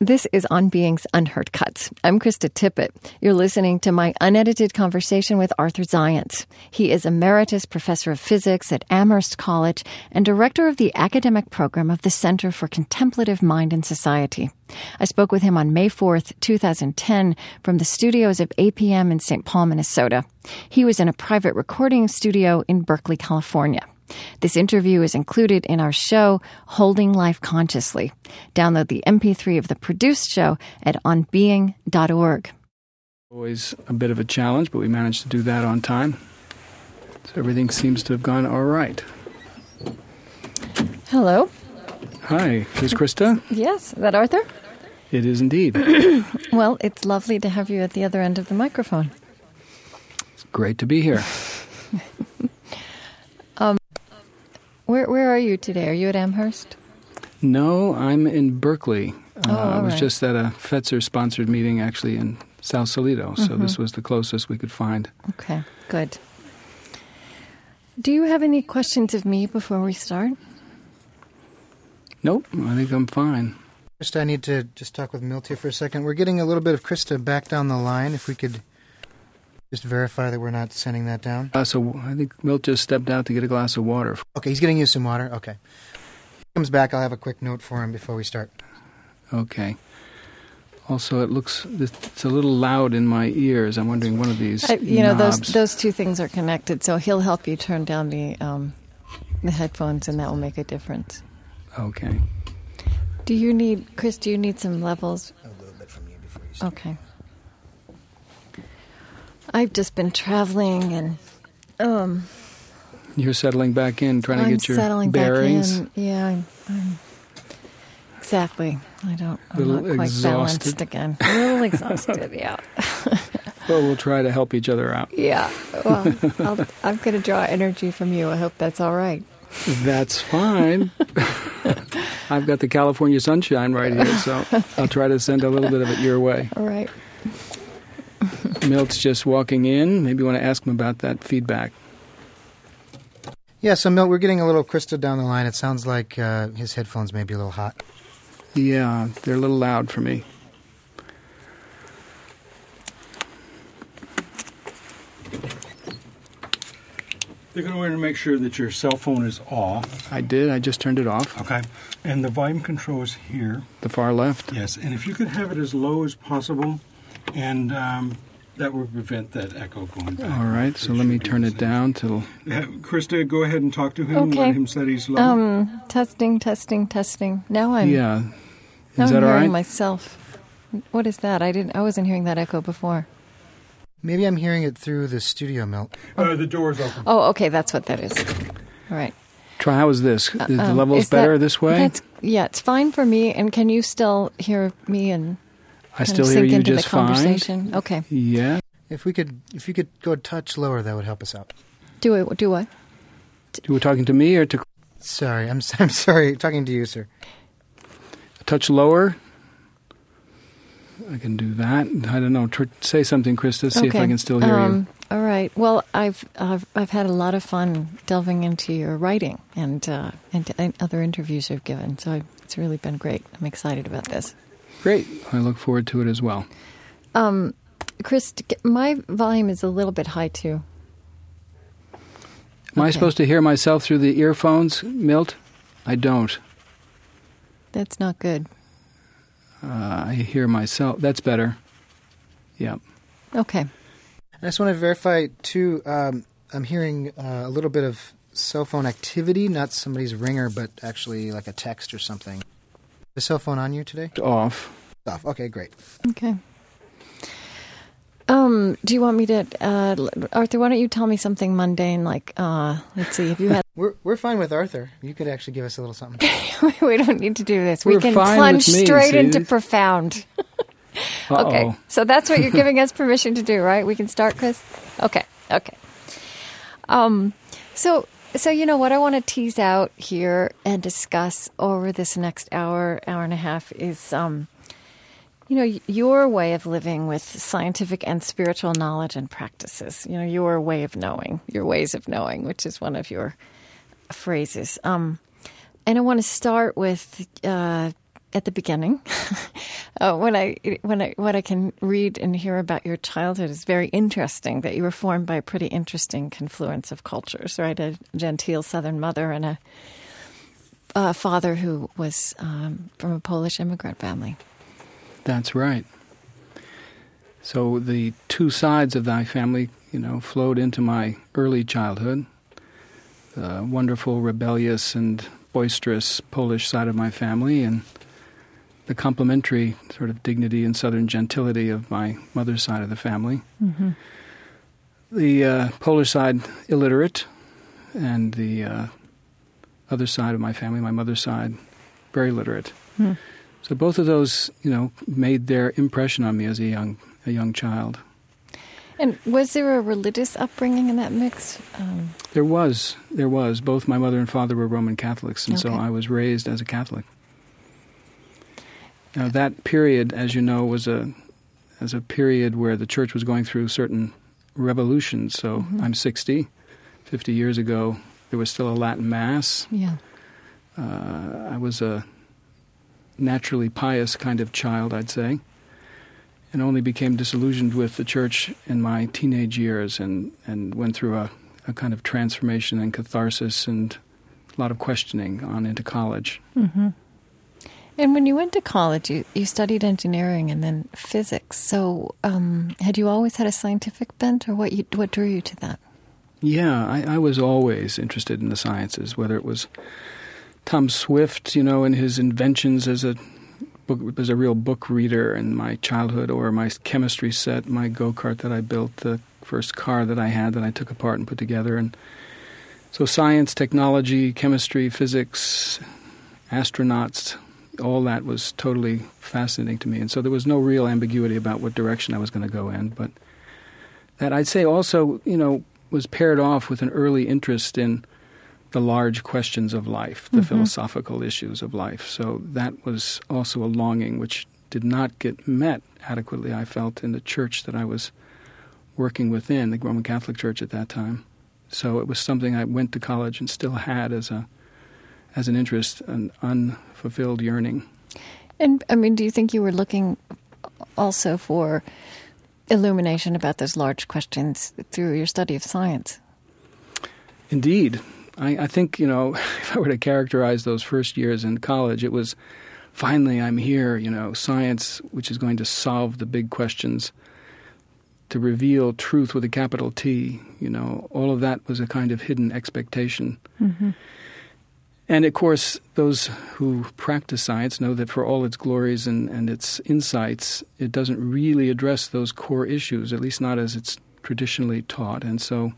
This is On Being's Unheard Cuts. I'm Krista Tippett. You're listening to my unedited conversation with Arthur Zajonc. He is Emeritus Professor of Physics at Amherst College and Director of the Academic Program of the Center for Contemplative Mind and Society. I spoke with him on May 4th, 2010, from the studios of APM in St. Paul, Minnesota. He was in a private recording studio in Berkeley, California. This interview is included in our show, Holding Life Consciously. Download the MP3 of the produced show at onbeing.org. Always a bit of a challenge, but we managed to do that on time. So everything seems to have gone all right. Hello. Hi, is Krista? Yes, is that Arthur? It is indeed. well, it's lovely to have you at the other end of the microphone. It's great to be here. Where Where are you today? Are you at Amherst? No, I'm in Berkeley. Oh, uh, I was right. just at a Fetzer sponsored meeting actually in Sausalito, so Mm-hmm. this was the closest we could find. Okay, good. Do you have any questions of me before we start? Nope, I think I'm fine. First, I need to just talk with Milt here for a second. We're getting a little bit of Krista back down the line. If we could just verify that we're not sending that down. Uh, so I think Milt just stepped out to get a glass of water. Okay, he's getting you some water. Okay. He comes back. I'll have a quick note for him before we start. Okay. Also, it looks it's a little loud in my ears. I'm wondering one of these I, you know, those those two things are connected. So he'll help you turn down the um, the headphones, and that will make a difference. Okay. Do you need, Chris? Do you need some levels? A little bit from you before you start. Okay. I've just been traveling, and um, You're settling back in, trying to I'm get your settling bearings. back in. Yeah, I'm, I'm exactly. I don't. I'm Little not quite exhausted. balanced again. A little exhausted. Yeah. Well, we'll try to help each other out. Yeah. Well, I'll, I'm going to draw energy from you. I hope that's all right. That's fine. I've got the California sunshine right here, so I'll try to send a little bit of it your way. All right. Milt's just walking in. Maybe you want to ask him about that feedback. Yeah, so Milt, we're getting a little Krista down the line. It sounds like uh, his headphones may be a little hot. Yeah, they're a little loud for me. You're going to want to make sure that your cell phone is off. I did. I just turned it off. Okay. And the volume control is here. The far left. Yes. And if you could have it as low as possible, and um, that would prevent that echo going back. All right. So let me turn it down till. Ha- Krista, go ahead and talk to him. Okay. Let him set he's low. Um, testing, testing, testing. Now I'm. Yeah. now Is I'm that all hearing myself. What is that? I didn't. I wasn't hearing that echo before. Maybe I'm hearing it through the studio, Milt. uh, the door's open. Oh, okay. That's what that is. All right. Try. How is this? The, the Um, level's is that- better this way. That's yeah. It's fine for me. And can you still hear me and I kind still of hear sink you into just the fine. conversation? Okay. Yeah. If we could, if you could go a touch lower, that would help us out. Do it. Do what? You were talking to me or to Sorry, I'm I'm sorry. Talking to you, sir. a touch lower? I can do that. I don't know. Tr- say something, Krista. See if I can still hear um, you. All right. Well, I've, I've I've had a lot of fun delving into your writing and uh, and, and other interviews you've given. So I, it's really been great. I'm excited about this. Great. I look forward to it as well. Um, Chris, my volume is a little bit high too. Am I supposed to hear myself through the earphones, Milt? I don't. That's not good. Uh, I hear myself. That's better. Yep. Okay. I just want to verify too. Um, I'm hearing uh, a little bit of cell phone activity, not somebody's ringer, but actually like a text or something. The cell phone on you today? Off. Off. Okay, great. Okay. Um, do you want me to, uh, Arthur? Why don't you tell me something mundane? Like, uh, let's see, if you had, We're we're fine with Arthur. You could actually give us a little something. we don't need to do this. we We're can fine plunge with me, straight see? into profound. Uh-oh. Okay, so that's what you're giving us permission to do, right? We can start, Chris. Okay, okay. Um, so so you know what I want to tease out here and discuss over this next hour, hour and a half is, um, you know, your way of living with scientific and spiritual knowledge and practices. You know, your way of knowing, your ways of knowing, which is one of your phrases. Um, and I want to start with. Uh, at the beginning. uh, when I when I what I can read and hear about your childhood is very interesting. That you were formed by a pretty interesting confluence of cultures, right? A genteel Southern mother and a, a father who was um, from a Polish immigrant family. That's right. So the two sides of thy family, you know, flowed into my early childhood. The wonderful, rebellious, and boisterous Polish side of my family, and the complementary sort of dignity and southern gentility of my mother's side of the family. Mm-hmm. The uh, Polish side, illiterate, and the uh, other side of my family, my mother's side, very literate. Hmm. So both of those, you know, made their impression on me as a young a young child. And was there a religious upbringing in that mix? Um, There was, there was. Both my mother and father were Roman Catholics, and so I was raised as a Catholic. Now that period, as you know, was a as a period where the church was going through certain revolutions. So Mhm. I'm 60. 50 years ago, there was still a Latin Mass. yeah. Uh, I was a naturally pious kind of child, I'd say, and only became disillusioned with the church in my teenage years and, and went through a, a kind of transformation and catharsis and a lot of questioning on into college. hmm And when you went to college, you, you studied engineering and then physics. So, um, had you always had a scientific bent, or what? You, what drew you to that? Yeah, I, I was always interested in the sciences, whether it was Tom Swift, you know, and his inventions as a book, as a real book reader in my childhood, or my chemistry set, my go kart that I built, the first car that I had that I took apart and put together, and so science, technology, chemistry, physics, astronauts, all that was totally fascinating to me, and so there was no real ambiguity about what direction I was going to go in, but that I'd say also, you know, was paired off with an early interest in the large questions of life, the Mhm. philosophical issues of life. So that was also a longing which did not get met adequately, I felt, in the church that I was working within, the Roman Catholic Church at that time. So it was something I went to college and still had as a as an interest, an unfulfilled yearning. And I mean, do you think you were looking also for illumination about those large questions through your study of science? Indeed. I, I think, you know, if I were to characterize those first years in college, it was finally I'm here, you know, science, which is going to solve the big questions, to reveal truth with a capital T, you know, all of that was a kind of hidden expectation. Mm-hmm. And of course, those who practice science know that for all its glories and, and its insights, it doesn't really address those core issues, at least not as it's traditionally taught. And so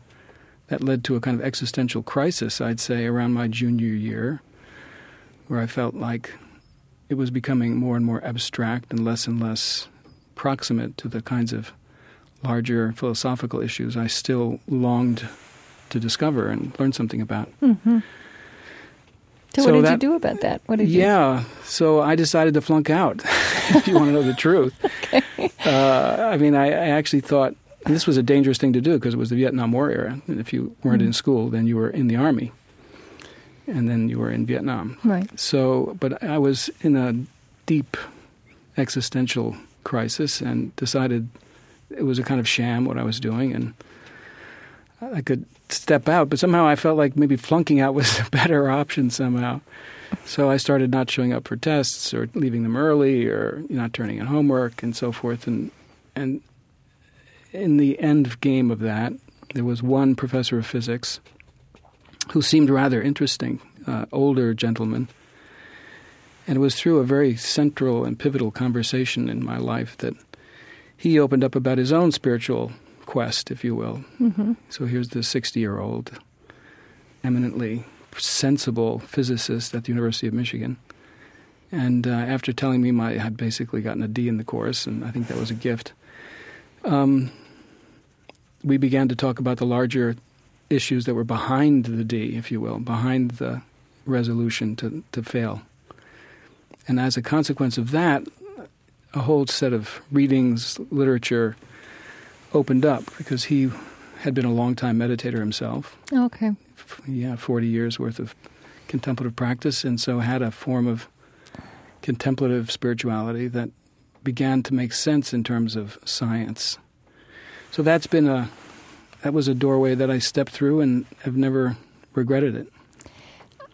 that led to a kind of existential crisis, I'd say, around my junior year, where I felt like it was becoming more and more abstract and less and less proximate to the kinds of larger philosophical issues I still longed to discover and learn something about. Mm-hmm. So, So what did you do about that? What did you? Yeah, so I decided to flunk out. if you want to know the truth, uh, I mean, I, I actually thought this was a dangerous thing to do because it was the Vietnam War era. And if you weren't in school, then you were in the army, and then you were in Vietnam. Right. So, but I was in a deep existential crisis and decided it was a kind of sham what I was doing, and I could step out. But somehow I felt like maybe flunking out was a better option somehow. So I started not showing up for tests or leaving them early or not turning in homework and so forth. And and in the end game of that, there was one professor of physics who seemed rather interesting, uh, older gentleman. And it was through a very central and pivotal conversation in my life that he opened up about his own spiritual quest, if you will. Mm-hmm. So here's the 60 year old, eminently sensible physicist at the University of Michigan. And uh, after telling me my, I had basically gotten a D in the course, and I think that was a gift, um, we began to talk about the larger issues that were behind the D, if you will, behind the resolution to, to fail. And as a consequence of that, a whole set of readings, literature opened up because he had been a long time meditator himself. Okay. F- Yeah, 40 years worth of contemplative practice, and so had a form of contemplative spirituality that began to make sense in terms of science. So that's been a that was a doorway that I stepped through and have never regretted it.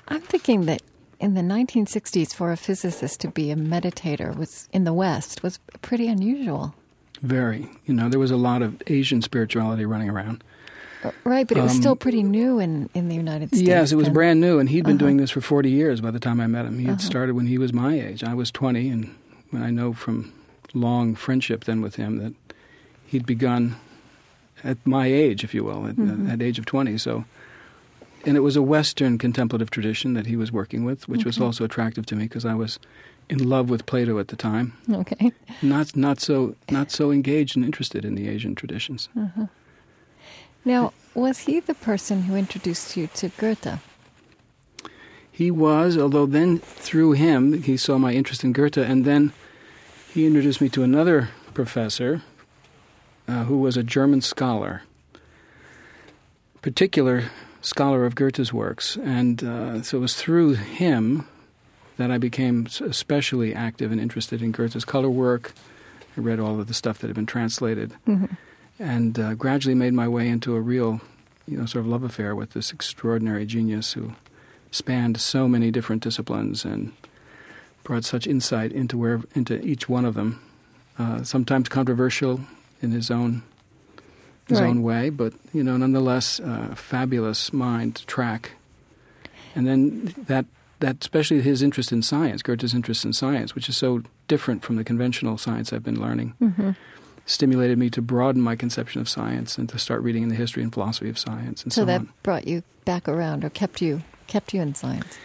I'm thinking that in the 1960s, for a physicist to be a meditator was in the West was pretty unusual. Very, you know, there was a lot of Asian spirituality running around. Uh, Right, but it was Um, still pretty new in, in the United States. Yes, it was then. brand new, and he'd been Uh-huh. doing this for 40 years by the time I met him. He had Uh-huh. started when he was my age. I was 20, and when I know from long friendship then with him that he'd begun at my age, if you will, at, Mhm. at age of 20. So, and it was a Western contemplative tradition that he was working with, which was also attractive to me because I was in love with Plato at the time, Okay. not not so not so engaged and interested in the Asian traditions. Uh-huh. Now, was he the person who introduced you to Goethe? He was, although then through him he saw my interest in Goethe, and then he introduced me to another professor uh, who was a German scholar, particular scholar of Goethe's works, and uh, so it was through him that I became especially active and interested in Goethe's color work. I read all of the stuff that had been translated, Mm-hmm. and uh, gradually made my way into a real, you know, sort of love affair with this extraordinary genius who spanned so many different disciplines and brought such insight into where into each one of them. Uh, sometimes controversial in his own his Right. own way, but you know, nonetheless, uh, fabulous mind to track. And then that that especially his interest in science, Goethe's interest in science, which is so different from the conventional science I've been learning, Mm-hmm. stimulated me to broaden my conception of science and to start reading in the history and philosophy of science and So so, that on. brought you back around, or kept you kept you in science.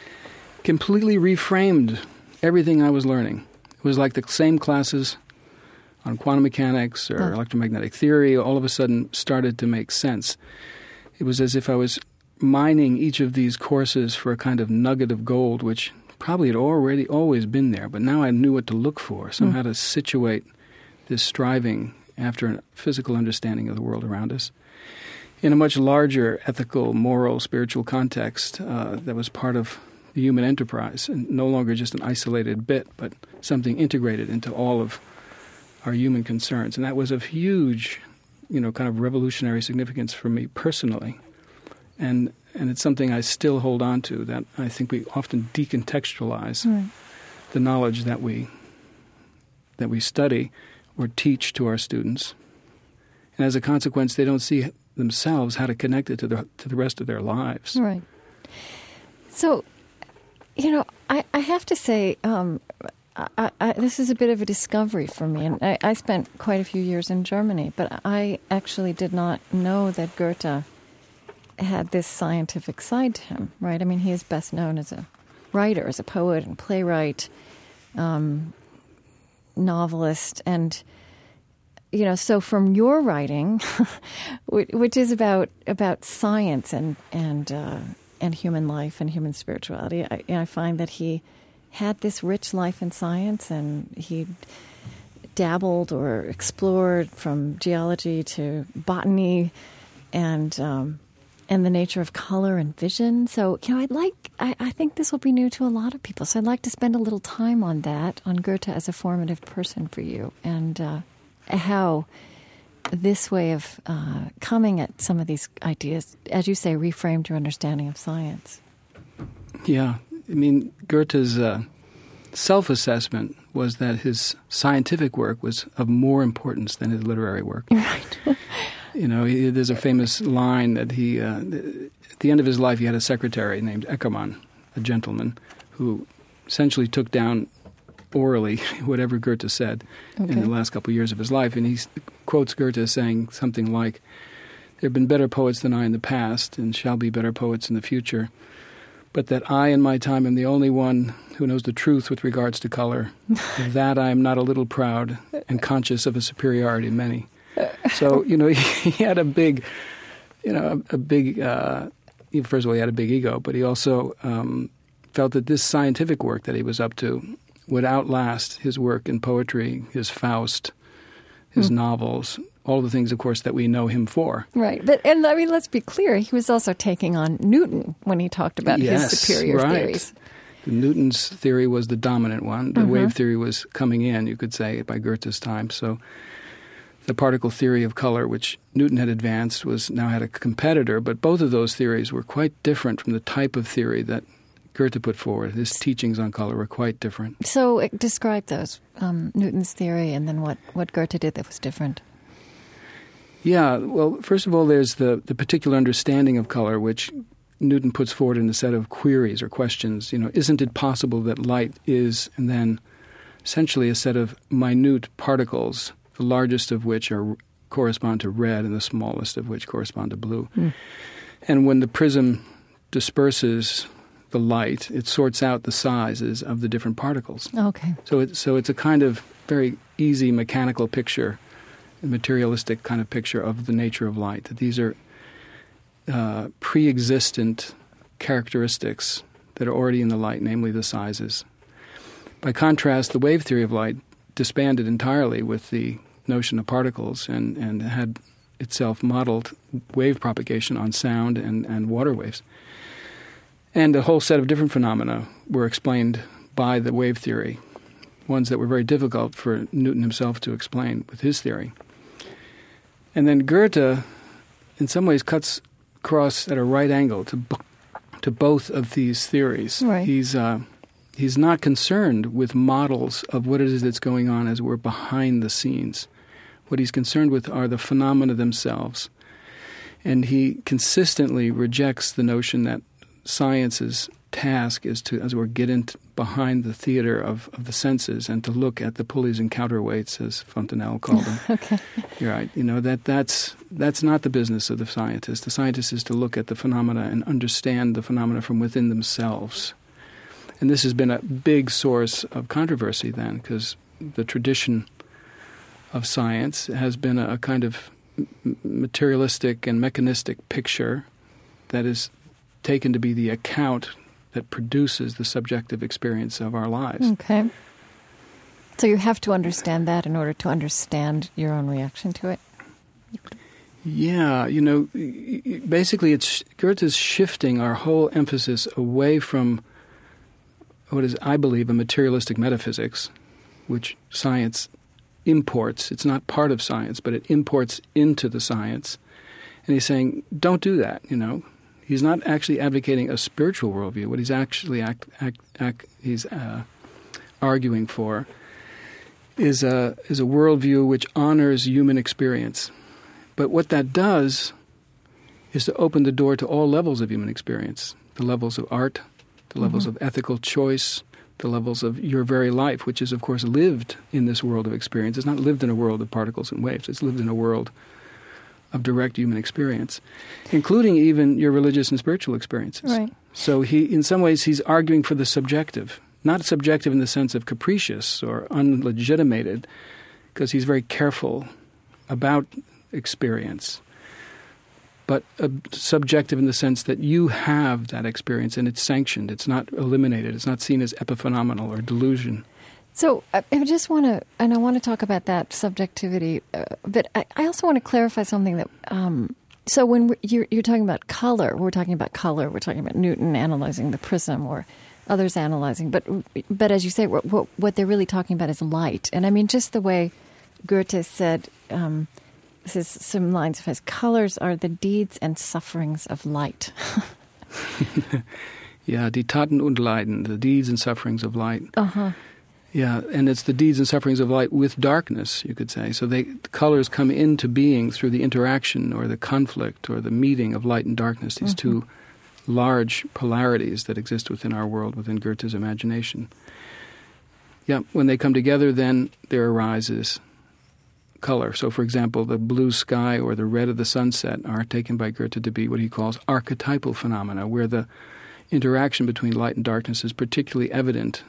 completely reframed everything I was learning. It was like the same classes on quantum mechanics or Huh. electromagnetic theory all of a sudden started to make sense. It was as if I was mining each of these courses for a kind of nugget of gold, which probably had already always been there, but now I knew what to look for, somehow to situate this striving after a physical understanding of the world around us in a much larger ethical, moral, spiritual context uh, that was part of the human enterprise, and no longer just an isolated bit, but something integrated into all of our human concerns. And that was of huge, you know, kind of revolutionary significance for me personally. And and it's something I still hold on to. That I think we often decontextualize Right. the knowledge that we that we study or teach to our students, and as a consequence, they don't see themselves how to connect it to the to the rest of their lives. Right. So, you know, I, I have to say, um, I, I, this is a bit of a discovery for me. And I, I spent quite a few years in Germany, but I actually did not know that Goethe had this scientific side to him, right? I mean, he is best known as a writer, as a poet and playwright, um, novelist, and you know, so from your writing, which is about about science and and uh, and human life and human spirituality, I, I find that he had this rich life in science, and he dabbled or explored from geology to botany, and um, and the nature of color and vision. So, you know, I'd like, I, I think this will be new to a lot of people. So, I'd like to spend a little time on that, on Goethe as a formative person for you, and uh, how this way of uh, coming at some of these ideas, as you say, reframed your understanding of science. Yeah, I mean Goethe's uh, self-assessment was that his scientific work was of more importance than his literary work. Right. You know, he, there's a famous line that he, uh, at the end of his life, he had a secretary named Eckermann, a gentleman, who essentially took down orally whatever Goethe said Okay. in the last couple of years of his life. And he quotes Goethe as saying something like, There have been better poets than I in the past, and shall be better poets in the future. But that I, in my time, am the only one who knows the truth with regards to color. of that I am not a little proud and conscious of a superiority in many. So you know he had a big, you know, a, a big. Uh, first of all, he had a big ego, but he also um, felt that this scientific work that he was up to would outlast his work in poetry, his Faust, his novels, all the things, of course, that we know him for. Right. But, and I mean, let's be clear, he was also taking on Newton when he talked about his superior right. theories. Newton's theory was the dominant one. The wave theory was coming in, you could say, by Goethe's time. So the particle theory of color, which Newton had advanced, was now had a competitor. But both of those theories were quite different from the type of theory that Goethe put forward. His teachings on color were quite different. So uh, describe those um, Newton's theory, and then what what Goethe did that was different. Yeah, well, first of all, there's the, the particular understanding of color, which Newton puts forward in a set of queries or questions. You know, isn't it possible that light is, and then essentially a set of minute particles, the largest of which are correspond to red, and the smallest of which correspond to blue. Mm. And when the prism disperses the light, it sorts out the sizes of the different particles. Okay. So, it, so it's a kind of very easy mechanical picture materialistic kind of picture of the nature of light. That these are uh, pre existent characteristics that are already in the light, namely the sizes. By contrast, the wave theory of light disbanded entirely with the notion of particles and, and had itself modeled wave propagation on sound and, and water waves. And a whole set of different phenomena were explained by the wave theory, ones that were very difficult for Newton himself to explain with his theory. And then Goethe, in some ways, cuts across at a right angle to to both of these theories. Right. He's uh, he's not concerned with models of what it is that's going on as we're behind the scenes. What he's concerned with are the phenomena themselves, and he consistently rejects the notion that science's task is to, as we're getting behind the theater of, of the senses and to look at the pulleys and counterweights, as Fontenelle called them. okay. You're right. You know that that's that's not the business of the scientist. The scientist is to look at the phenomena and understand the phenomena from within themselves. And this has been a big source of controversy then, because the tradition of science has been a, kind of materialistic and mechanistic picture that is taken to be the account that produces the subjective experience of our lives. Okay. So you have to understand that in order to understand your own reaction to it. Yeah, you know, basically, it's Goethe's shifting our whole emphasis away from what is, I believe, a materialistic metaphysics, which science imports. It's not part of science, but it imports into the science. And he's saying, don't do that. You know, he's not actually advocating a spiritual worldview. What he's actually act, act, act, he's uh, arguing for is a is a worldview which honors human experience. But what that does is to open the door to all levels of human experience: the levels of art, the levels mm-hmm. of ethical choice, the levels of your very life, which is, of course, lived in this world of experience. It's not lived in a world of particles and waves. It's lived in a world of direct human experience, including even your religious and spiritual experiences. Right. So he, in some ways, he's arguing for the subjective, not subjective in the sense of capricious or unlegitimated, because he's very careful about experience, but uh, subjective in the sense that you have that experience and it's sanctioned. It's not eliminated. It's not seen as epiphenomenal or delusion. So I, I just want to, and I want to talk about that subjectivity, uh, but I, I, also want to clarify something that. Um, so when you're, you're talking about color, we're talking about color. We're talking about Newton analyzing the prism, or others analyzing. But but as you say, what, what they're really talking about is light. And I mean, just the way Goethe said, um, this is some lines of his: "Colors are the deeds and sufferings of light." yeah, die Taten und Leiden, the deeds and sufferings of light. Uh huh. Yeah, and it's the deeds and sufferings of light with darkness, you could say. So they, the colors come into being through the interaction or the conflict or the meeting of light and darkness, these mm-hmm. two large polarities that exist within our world, within Goethe's imagination. Yeah, when they come together, then there arises color. So, for example, the blue sky or the red of the sunset are taken by Goethe to be what he calls archetypal phenomena, where the interaction between light and darkness is particularly evident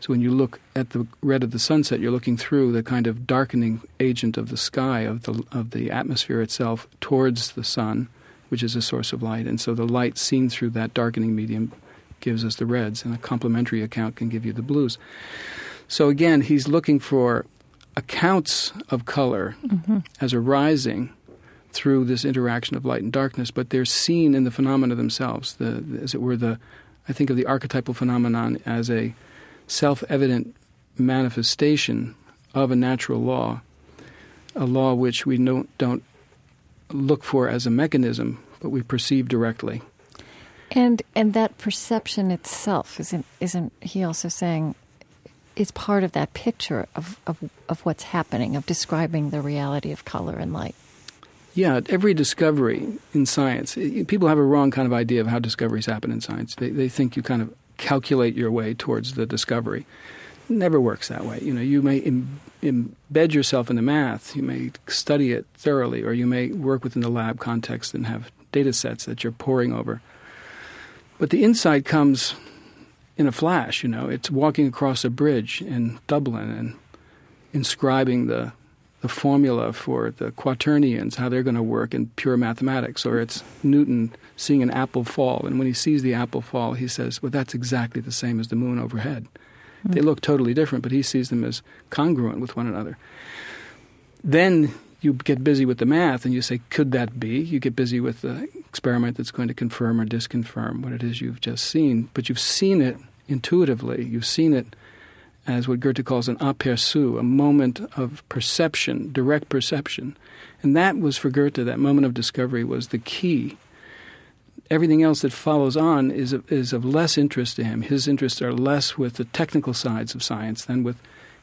so when you look at the red of the sunset, you're looking through the kind of darkening agent of the sky, of the, of the atmosphere itself, towards the sun, which is a source of light. And so the light seen through that darkening medium gives us the reds, and a complementary account can give you the blues. So again, he's looking for accounts of color mm-hmm. as arising through this interaction of light and darkness, but they're seen in the phenomena themselves, the, as it were, the I think of the archetypal phenomenon as a self evident manifestation of a natural law, a law which we don't, don't look for as a mechanism, but we perceive directly. And and that perception itself isn't isn't he also saying is part of that picture of, of of what's happening, of describing the reality of color and light. Yeah, every discovery in science, people have a wrong kind of idea of how discoveries happen in science. They, they think you kind of calculate your way towards the discovery. It never works that way. You know, you may Im- embed yourself in the math, you may study it thoroughly, or you may work within the lab context and have data sets that you're poring over. But the insight comes in a flash, you know. It's walking across a bridge in Dublin and inscribing the the formula for the quaternions, how they're going to work in pure mathematics, or it's Newton seeing an apple fall, and when he sees the apple fall, he says, "Well, that's exactly the same as the moon overhead." Mm-hmm. They look totally different, but he sees them as congruent with one another. Then you get busy with the math, and you say, "Could that be?" You get busy with the experiment that's going to confirm or disconfirm what it is you've just seen, but you've seen it intuitively. You've seen it as what Goethe calls an aperçu, a moment of perception, direct perception. And that was for Goethe, that moment of discovery was the key. Everything else that follows on is of, is of less interest to him. His interests are less with the technical sides of science than with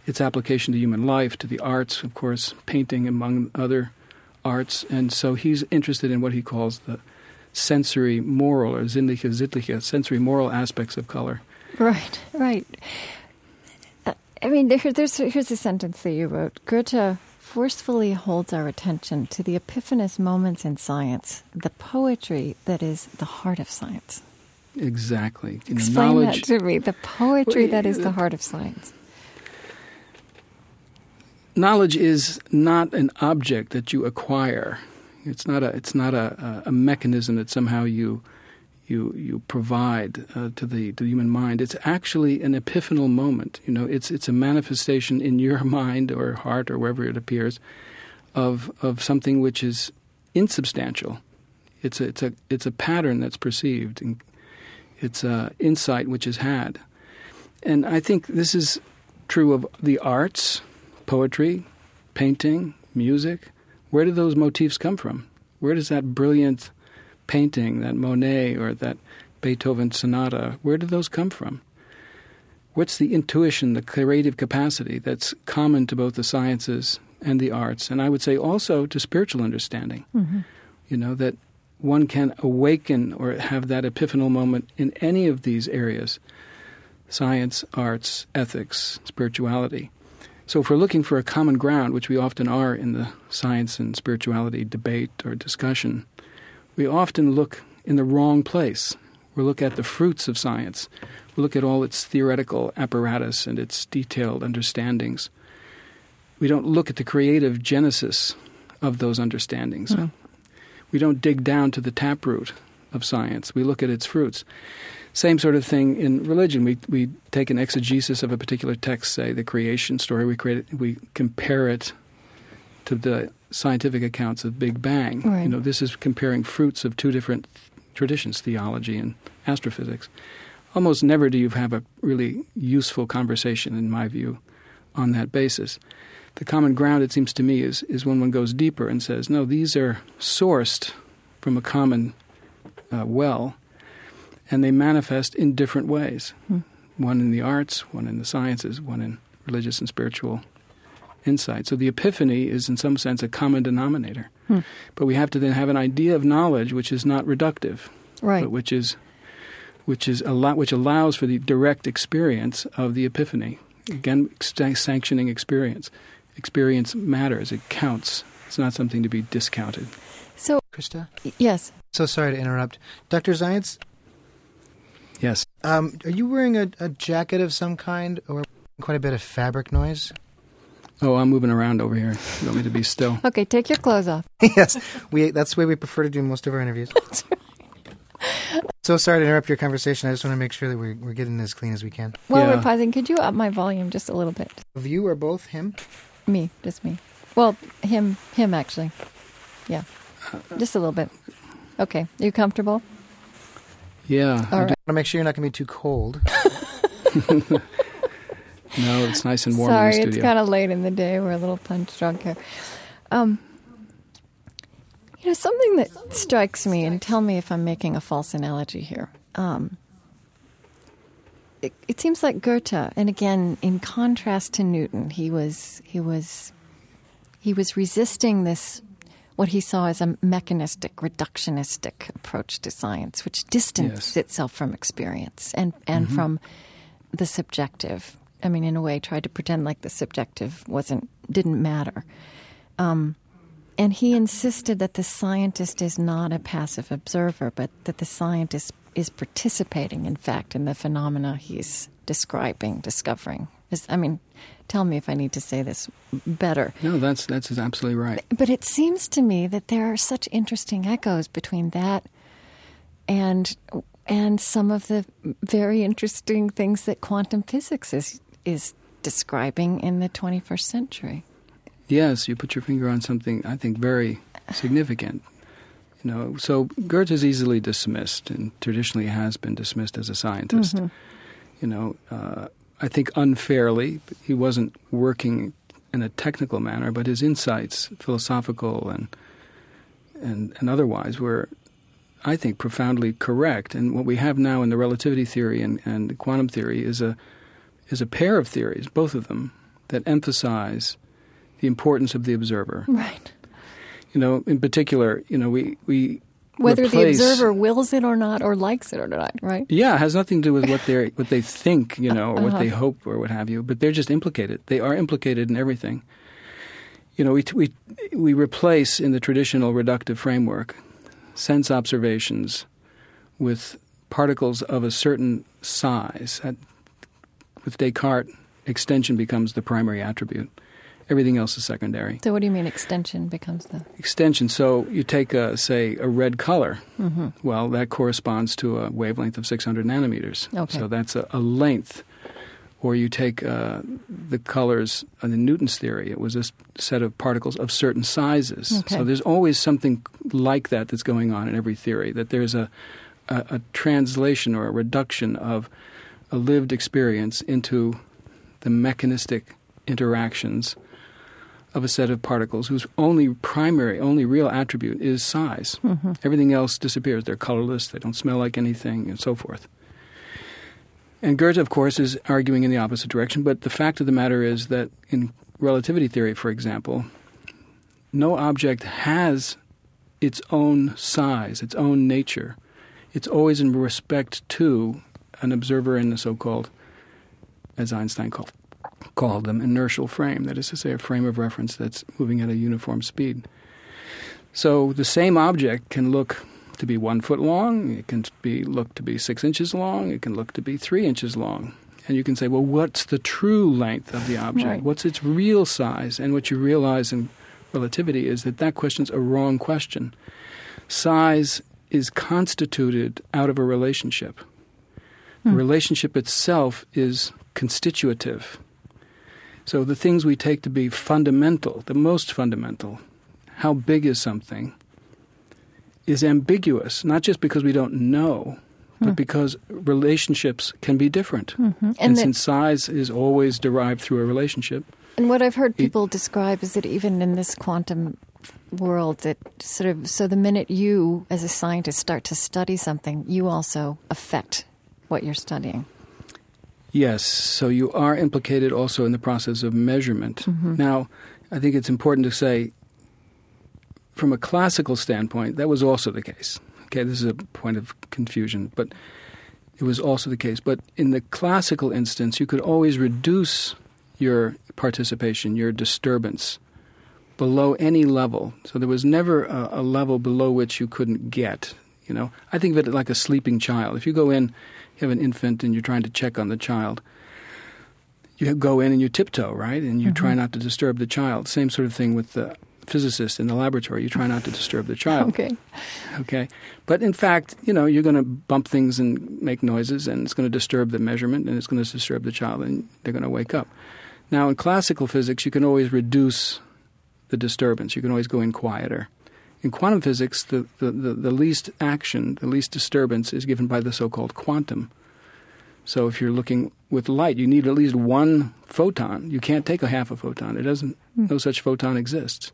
its application to human life, to the arts, of course, painting among other arts. And so he's interested in what he calls the sensory moral or sinnliche, sittliche, sensory moral aspects of color. Right, right. Uh, I mean, there, there's here's a sentence that you wrote. Goethe forcefully holds our attention to the epiphanous moments in science, the poetry that is the heart of science. Exactly. Explain that to me. The poetry well, that is the heart of science. Knowledge is not an object that you acquire. It's not a. It's not a, a mechanism that somehow you you you provide uh, to the to the human mind. It's actually an epiphanal moment. You know, it's it's a manifestation in your mind or heart or wherever it appears of of something which is insubstantial. It's a, it's a it's a pattern that's perceived. And it's a insight which is had, and I think this is true of the arts, poetry, painting, music. Where do those motifs come from? Where does that brilliant painting, that Monet or that Beethoven sonata, where do those come from? What's the intuition, the creative capacity that's common to both the sciences and the arts, and I would say also to spiritual understanding? Mm-hmm. You know, that one can awaken or have that epiphanal moment in any of these areas science, arts, ethics, spirituality. So, if we're looking for a common ground, which we often are in the science and spirituality debate or discussion, we often look in the wrong place. We look at the fruits of science. We look at all its theoretical apparatus and its detailed understandings. We don't look at the creative genesis of those understandings. Mm. We don't dig down to the taproot of science. We look at its fruits. Same sort of thing in religion. We we take an exegesis of a particular text, say the creation story. We create it, we compare it to the scientific accounts of Big Bang. Right. You know, this is comparing fruits of two different traditions, theology and astrophysics. Almost never do you have a really useful conversation, in my view, on that basis. The common ground, it seems to me, is, is when one goes deeper and says, no, these are sourced from a common uh, well, and they manifest in different ways. Hmm. One in the arts, one in the sciences, one in religious and spiritual insight. So the epiphany is, in some sense, a common denominator. Hmm. But we have to then have an idea of knowledge which is not reductive, right? But which is which is a lot, which allows for the direct experience of the epiphany. Again, sanctioning experience. Experience matters. It counts. It's not something to be discounted. So, Krista. Yes. So sorry to interrupt, Doctor Zajonc. Yes. Um, are you wearing a, a jacket of some kind, or quite a bit of fabric noise? Oh, I'm moving around over here. You want me to be still? Okay, take your clothes off. yes, we. That's the way we prefer to do most of our interviews. So sorry to interrupt your conversation. I just want to make sure that we're, we're getting as clean as we can. While yeah. we're pausing, could you up my volume just a little bit? Of you or both? Him? Me, just me. Well, him, him actually. Yeah, just a little bit. Okay, Are you comfortable? Yeah. All I right. Want to make sure you're not going to be too cold. No, it's nice and warm Sorry, in the it's kind of late in the day. We're a little punch drunk here. Um, you know, something that strikes me, and tell me if I'm making a false analogy here. Um, it, it seems like Goethe, and again, in contrast to Newton, he was he was he was resisting this what he saw as a mechanistic, reductionistic approach to science, which distanced Yes. itself from experience and and from the subjective. I mean, in a way, tried to pretend like the subjective wasn't didn't matter. Um, and he insisted that the scientist is not a passive observer, but that the scientist is participating, in fact, in the phenomena he's describing, discovering. Is, I mean, tell me if I need to say this better. No, that's that's absolutely right. But it seems to me that there are such interesting echoes between that and and some of the very interesting things that quantum physics is is describing in the 21st century. Yes, you put your finger on something I think very significant. You know, so Goethe is easily dismissed, and traditionally has been dismissed as a scientist. You know, uh, I think unfairly. He wasn't working in a technical manner, but his insights, philosophical and and and otherwise, were, I think, profoundly correct. And what we have now in the relativity theory and, and quantum theory is a is a pair of theories, both of them, that emphasize the importance of the observer. Right. You know, in particular, you know, we we Whether replace- the observer wills it or not, or likes it or not, right? Yeah, it has nothing to do with what they what they think, you know, or what they Uh-huh. hope or what have you. But they're just implicated. They are implicated in everything. You know, we we we replace in the traditional reductive framework sense observations with particles of a certain size. With Descartes, extension becomes the primary attribute. Everything else is secondary. So, what do you mean extension becomes the. Extension. So you take, a, say, a red color. Mm-hmm. Well, that corresponds to a wavelength of 600 nanometers. Okay. So that's a, a length. Or you take uh, the colors in the Newton's theory. It was a set of particles of certain sizes. Okay. So there's always something like that that's going on in every theory. That there's a, a, a translation or a reduction of a lived experience into the mechanistic interactions of a set of particles whose only primary, only real attribute is size. Mm-hmm. Everything else disappears. They're colorless, they don't smell like anything, and so forth. And Goethe, of course, is arguing in the opposite direction, but the fact of the matter is that in relativity theory, for example, no object has its own size, its own nature. It's always in respect to an observer in the so called, as Einstein called, called them, inertial frame. That is to say, a frame of reference that's moving at a uniform speed. So the same object can look to be one foot long, it can be look to be six inches long, it can look to be three inches long. And you can say, well, what's the true length of the object? Right. What's its real size? And what you realize in relativity is that that question's a wrong question. Size is constituted out of a relationship. The relationship itself is constitutive. So the things we take to be fundamental, the most fundamental, how big is something, is ambiguous, not just because we don't know, but because relationships can be different. And, Hmm. And, the- since size is always derived through a relationship, and what I've heard people describe is that even in this quantum world, that sort of, so the minute you, as a scientist, start to study something, you also affect what you're studying. Yes, so you are implicated also in the process of measurement. Mm-hmm. Now, I think it's important to say, from a classical standpoint, that was also the case. Okay, this is a point of confusion, but it was also the case. But in the classical instance, you could always reduce your participation, your disturbance, below any level. So there was never a, a level below which you couldn't get. You know, I think of it like a sleeping child. If you go in, have an infant, and you're trying to check on the child. You go in and you tiptoe, right? And you try mm-hmm. not to disturb the child. Same sort of thing with the physicist in the laboratory. You try not to disturb the child. Okay. Okay. But in fact, you know, you're going to bump things and make noises, and it's going to disturb the measurement, and it's going to disturb the child, and they're going to wake up. Now, in classical physics, you can always reduce the disturbance. You can always go in quieter. In quantum physics, the, the, the, the least action, the least disturbance is given by the so called quantum. So if you're looking with light, you need at least one photon. You can't take a half a photon. It doesn't. Hmm. No such photon exists.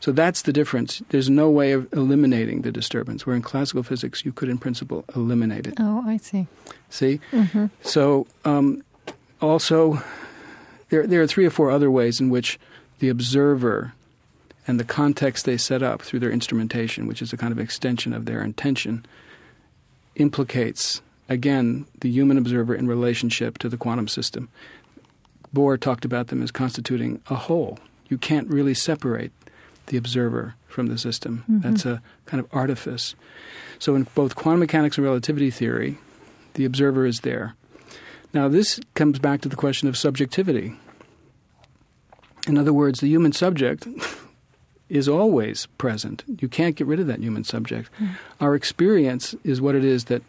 So that's the difference. There's no way of eliminating the disturbance. Where in classical physics, you could, in principle, eliminate it. Oh, I see. See? mm-hmm. So um, also, there, there are three or four other ways in which the observer and the context they set up through their instrumentation, which is a kind of extension of their intention, implicates, again, the human observer in relationship to the quantum system. Bohr talked about them as constituting a whole. You can't really separate the observer from the system. Mm-hmm. That's a kind of artifice. So, in both quantum mechanics and relativity theory, the observer is there. Now, this comes back to the question of subjectivity. In other words, the human subject is always present. You can't get rid of that human subject. Hmm. Our experience is what it is that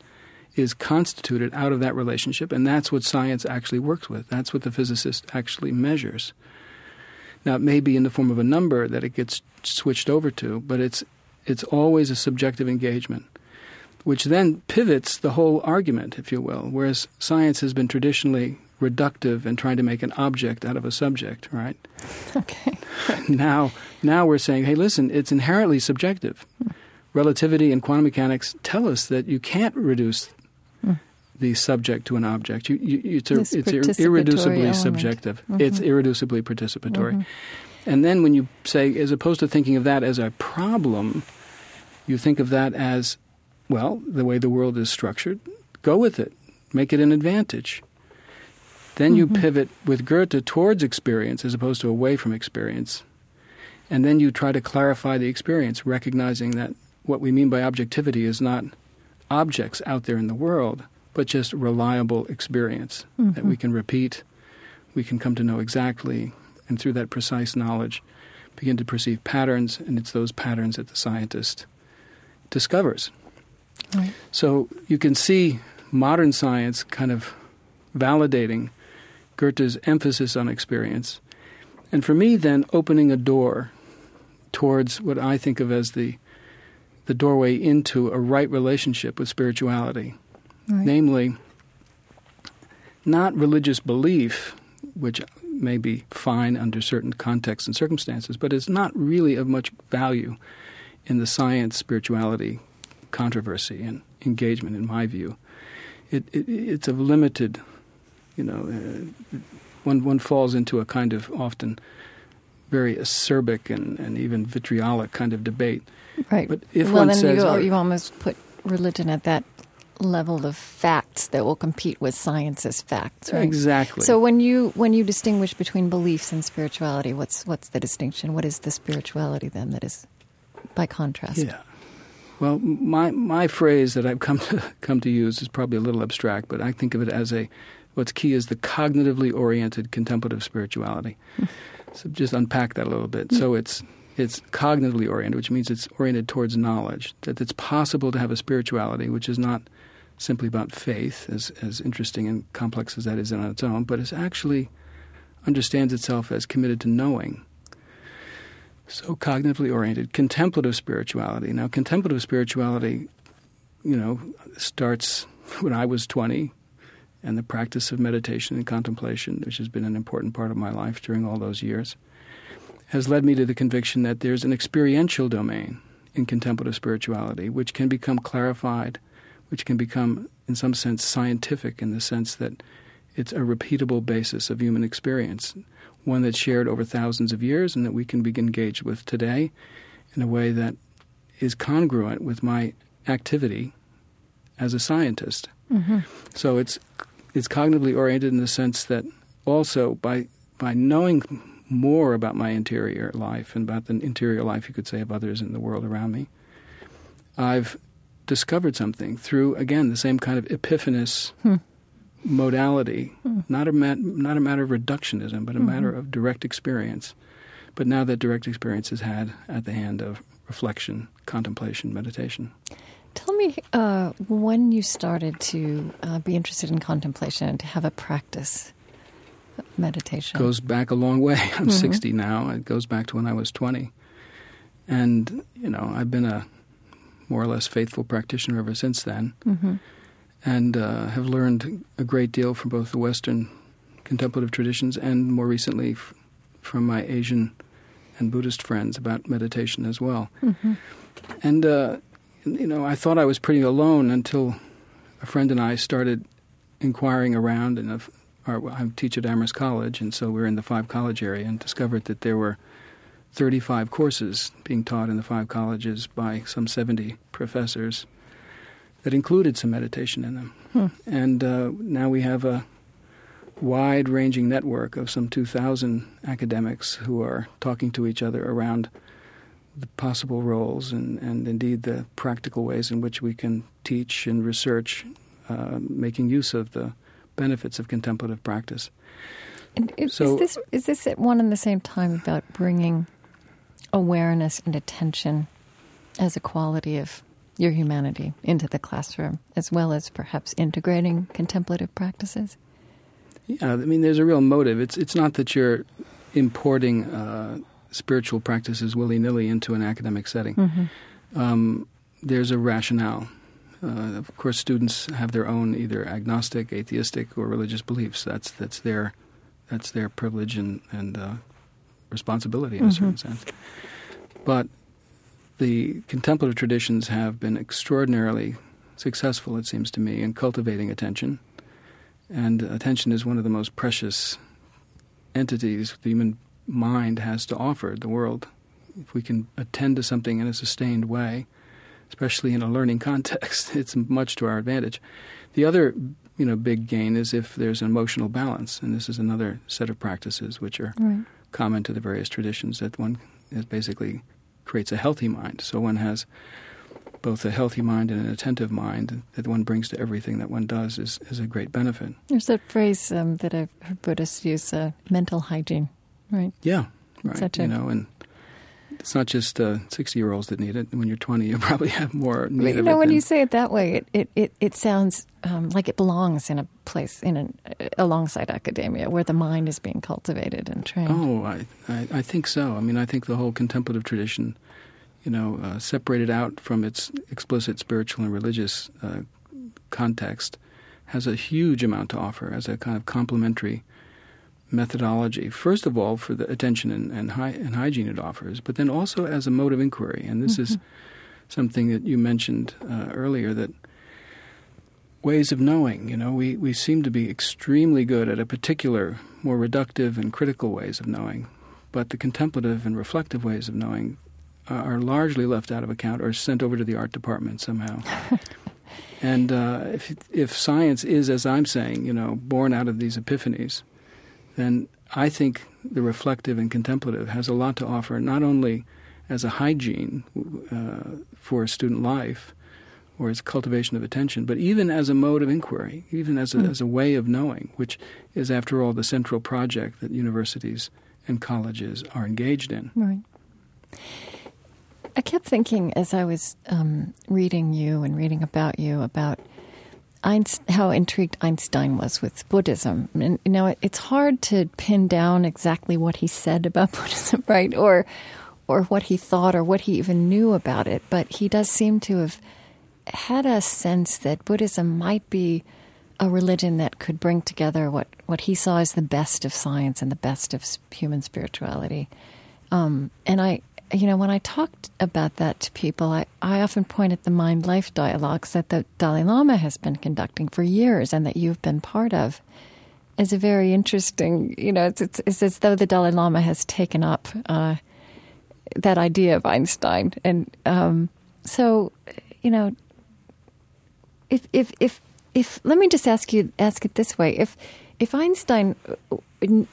is constituted out of that relationship, and that's what science actually works with. That's what the physicist actually measures. Now, it may be in the form of a number that it gets switched over to, but it's it's always a subjective engagement, which then pivots the whole argument, if you will. Whereas science has been traditionally reductive and trying to make an object out of a subject, right? Okay. now now we're saying, hey, listen, it's inherently subjective. Hmm. Relativity and quantum mechanics tell us that you can't reduce hmm. the subject to an object. You, you, it's a, it's ir- irreducibly element. subjective. Mm-hmm. It's irreducibly participatory. Mm-hmm. And then when you say, as opposed to thinking of that as a problem, you think of that as, well, the way the world is structured, go with it, make it an advantage. Then you mm-hmm. pivot with Goethe towards experience as opposed to away from experience. And then you try to clarify the experience, recognizing that what we mean by objectivity is not objects out there in the world, but just reliable experience that we mm-hmm. can repeat, we can come to know exactly, and through that precise knowledge, begin to perceive patterns, and it's those patterns that the scientist discovers. Right. So you can see modern science kind of validating Goethe's emphasis on experience. And for me, then, opening a door towards what I think of as the, the doorway into a right relationship with spirituality. Right. Namely, not religious belief, which may be fine under certain contexts and circumstances, but is not really of much value in the science spirituality controversy and engagement, in my view. It, it, it's of limited, you know, uh, one, one falls into a kind of often very acerbic and, and even vitriolic kind of debate. Right. But if well, one then says, you, "Oh, you almost put religion at that level of facts that will compete with science as facts, right? Exactly. So when you when you distinguish between beliefs and spirituality, what's what's the distinction? What is the spirituality then that is by contrast? Yeah. Well, my my phrase that I've come to come to use is probably a little abstract, but I think of it as a what's key is the cognitively oriented contemplative spirituality. so just unpack that a little bit. Mm. So it's it's cognitively oriented, which means it's oriented towards knowledge. That it's possible to have a spirituality which is not simply about faith, as as interesting and complex as that is on its own, but it actually understands itself as committed to knowing. So cognitively oriented, contemplative spirituality. Now, contemplative spirituality, you know, starts when I was 20, and the practice of meditation and contemplation, which has been an important part of my life during all those years, has led me to the conviction that there's an experiential domain in contemplative spirituality, which can become clarified, which can become, in some sense, scientific in the sense that it's a repeatable basis of human experience, one that's shared over thousands of years and that we can be engaged with today in a way that is congruent with my activity as a scientist. Mm-hmm. So it's it's cognitively oriented in the sense that also by by knowing more about my interior life and about the interior life you could say of others in the world around me, I've discovered something through again the same kind of epiphanous hmm. modality, hmm. not a mat- not a matter of reductionism, but a mm-hmm. matter of direct experience. But now that direct experience is had at the hand of reflection, contemplation, meditation. Tell me uh, when you started to uh, be interested in contemplation and to have a practice of meditation. goes back a long way. I'm 60 now. It goes back to when I was 20. And, you know, I've been a more or less faithful practitioner ever since then Mm-hmm. and uh, have learned a great deal from both the Western contemplative traditions and more recently f- from my Asian and Buddhist friends about meditation as well. Mm-hmm. And, uh, you know, I thought I was pretty alone until a friend and I started inquiring around. And of our, I teach at Amherst College, and so we're in the five college area, and discovered that there were 35 courses being taught in the five colleges by some 70 professors that included some meditation in them. Hmm. And uh, now we have a wide ranging network of some 2,000 academics who are talking to each other around the possible roles and, and indeed the practical ways in which we can teach and research, uh, making use of the benefits of contemplative practice. And is, So- is this is this at one and the same time about bringing awareness and attention as a quality of your humanity into the classroom, as well as perhaps integrating contemplative practices? Yeah, I mean, there's a real motive. It's it's not that you're importing uh, spiritual practices willy nilly into an academic setting. Mm-hmm. Um, there's a rationale. Uh, of course, students have their own either agnostic, atheistic, or religious beliefs. That's that's their that's their privilege and and uh, responsibility in a certain sense. But the contemplative traditions have been extraordinarily successful, it seems to me, in cultivating attention. And attention is one of the most precious entities the human mind has to offer the world. If we can attend to something in a sustained way, especially in a learning context, it's much to our advantage. The other, you know, big gain is if there's an emotional balance, and this is another set of practices which are Right. common to the various traditions that one is basically creates a healthy mind. So one has both a healthy mind and an attentive mind that one brings to everything that one does is, is a great benefit. There's that phrase um, that I've heard Buddhists use: uh, mental hygiene. Right. Yeah, right. Such you know, and it's not just uh, sixty-year-olds that need it. When you're twenty, you probably have more need you of know, it when than- you say it that way, it it, it, it sounds um, like it belongs in a place in an alongside academia where the mind is being cultivated and trained. Oh, I, I, I think so. I mean, I think the whole contemplative tradition, you know, uh, separated out from its explicit spiritual and religious uh, context, has a huge amount to offer as a kind of complementary methodology. First of all, for the attention and, and, hy- and hygiene it offers, but then also as a mode of inquiry. And this is something that you mentioned uh, earlier that ways of knowing. You know, we, we seem to be extremely good at a particular, more reductive and critical ways of knowing, but the contemplative and reflective ways of knowing uh, are largely left out of account or sent over to the art department somehow. and uh, if if science is, as I'm saying, you know, born out of these epiphanies, then I think the reflective and contemplative has a lot to offer, not only as a hygiene uh, for student life or as cultivation of attention, but even as a mode of inquiry, even as a, Mm. as a way of knowing, which is, after all, the central project that universities and colleges are engaged in. Right. I kept thinking as I was um, reading you and reading about you about How intrigued Einstein was with Buddhism. And you know, it's hard to pin down exactly what he said about Buddhism, right? Or or what he thought or what he even knew about it. But he does seem to have had a sense that Buddhism might be a religion that could bring together what, what he saw as the best of science and the best of human spirituality. Um, and I, you know, when I talked about that to people, I, I often point at the mind life dialogues that the Dalai Lama has been conducting for years and that you've been part of as a very interesting, you know, it's, it's, it's as though the Dalai Lama has taken up uh, that idea of Einstein. And um, so, you know, if, if, if, if, let me just ask you, ask it this way. If, if Einstein uh,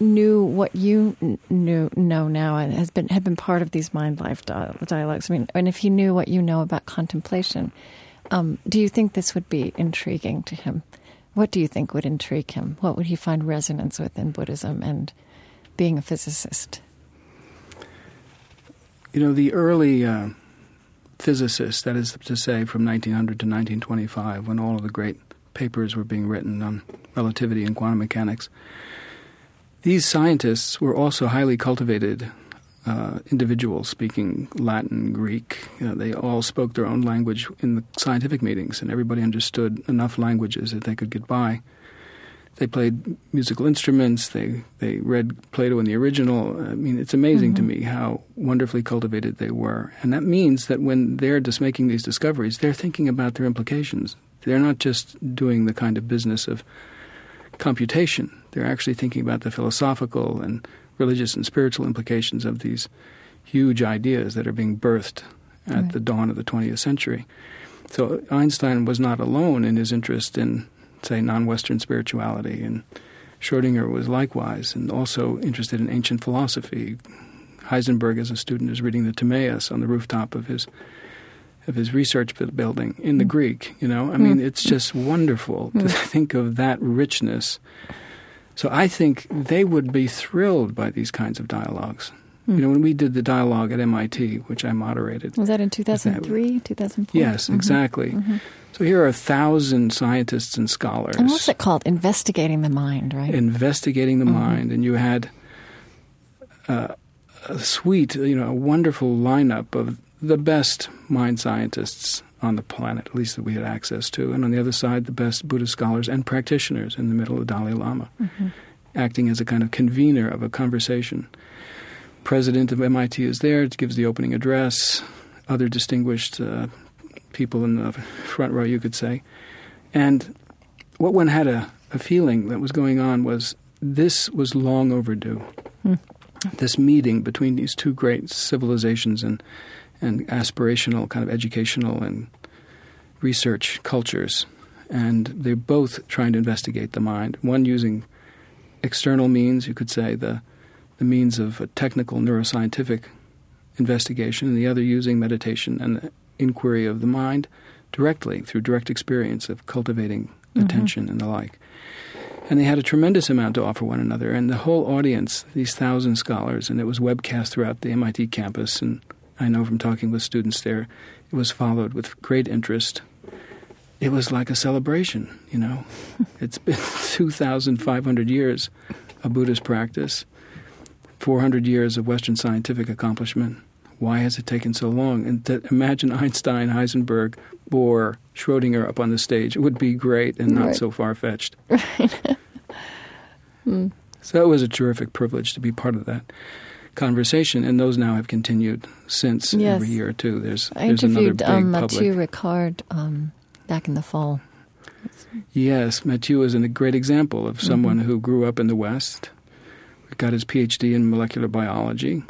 knew what you knew know now and has been had been part of these mind life dialogues. I mean, and if he knew what you know about contemplation, um, do you think this would be intriguing to him? What do you think would intrigue him? What would he find resonance with in Buddhism and being a physicist? You know, the early uh, physicists, that is to say, from 1900 to 1925, when all of the great papers were being written on relativity and quantum mechanics, these scientists were also highly cultivated uh, individuals speaking Latin, Greek. Know, they all spoke their own language in the scientific meetings, and everybody understood enough languages that they could get by. They played musical instruments. They they read Plato in the original. I mean, it's amazing mm-hmm. to me how wonderfully cultivated they were, and that means that when they're just making these discoveries, they're thinking about their implications. They're not just doing the kind of business of computation. They're actually thinking about the philosophical and religious and spiritual implications of these huge ideas that are being birthed at right. the dawn of the 20th century. So Einstein was not alone in his interest in, say, non Western spirituality, and Schrodinger was likewise, and also interested in ancient philosophy. Heisenberg, as a student, is reading the Timaeus on the rooftop of his of his research building in the mm. Greek. You know, I mean, mm. it's just wonderful mm. to think of that richness so I think they would be thrilled by these kinds of dialogues. Mm. You know, when we did the dialogue at MIT, which I moderated. Was that in 2003, 2004? Yes, mm-hmm. exactly. Mm-hmm. So here are a thousand scientists and scholars. And what's it called? Investigating the mind, right? Investigating the mm-hmm. mind. And you had uh, a sweet, you know, a wonderful lineup of the best mind scientists on the planet, at least that we had access to. And on the other side, the best Buddhist scholars and practitioners in the middle of Dalai Lama, mm-hmm. acting as a kind of convener of a conversation. President of MIT is there, it gives the opening address, other distinguished uh, people in the front row, you could say. And what one had a, a feeling that was going on was this was long overdue. Mm. This meeting between these two great civilizations and and aspirational kind of educational and research cultures. And they're both trying to investigate the mind. One using external means, you could say, the, the means of a technical neuroscientific investigation, and the other using meditation and the inquiry of the mind directly through direct experience of cultivating mm-hmm. attention and the like. And they had a tremendous amount to offer one another. And the whole audience, these thousand scholars, and it was webcast throughout the MIT campus and I know from talking with students there, it was followed with great interest. It was like a celebration, you know. it's been 2,500 years of Buddhist practice, 400 years of Western scientific accomplishment. Why has it taken so long? And to imagine Einstein, Heisenberg, Bohr, Schrodinger up on the stage, it would be great and not right. so far fetched. Right. mm. So it was a terrific privilege to be part of that conversation, and those now have continued since yes. every year or two. There's I there's interviewed um, Mathieu Ricard um, back in the fall. Yes, Mathieu is a great example of someone mm-hmm. who grew up in the West, got his PhD in molecular biology,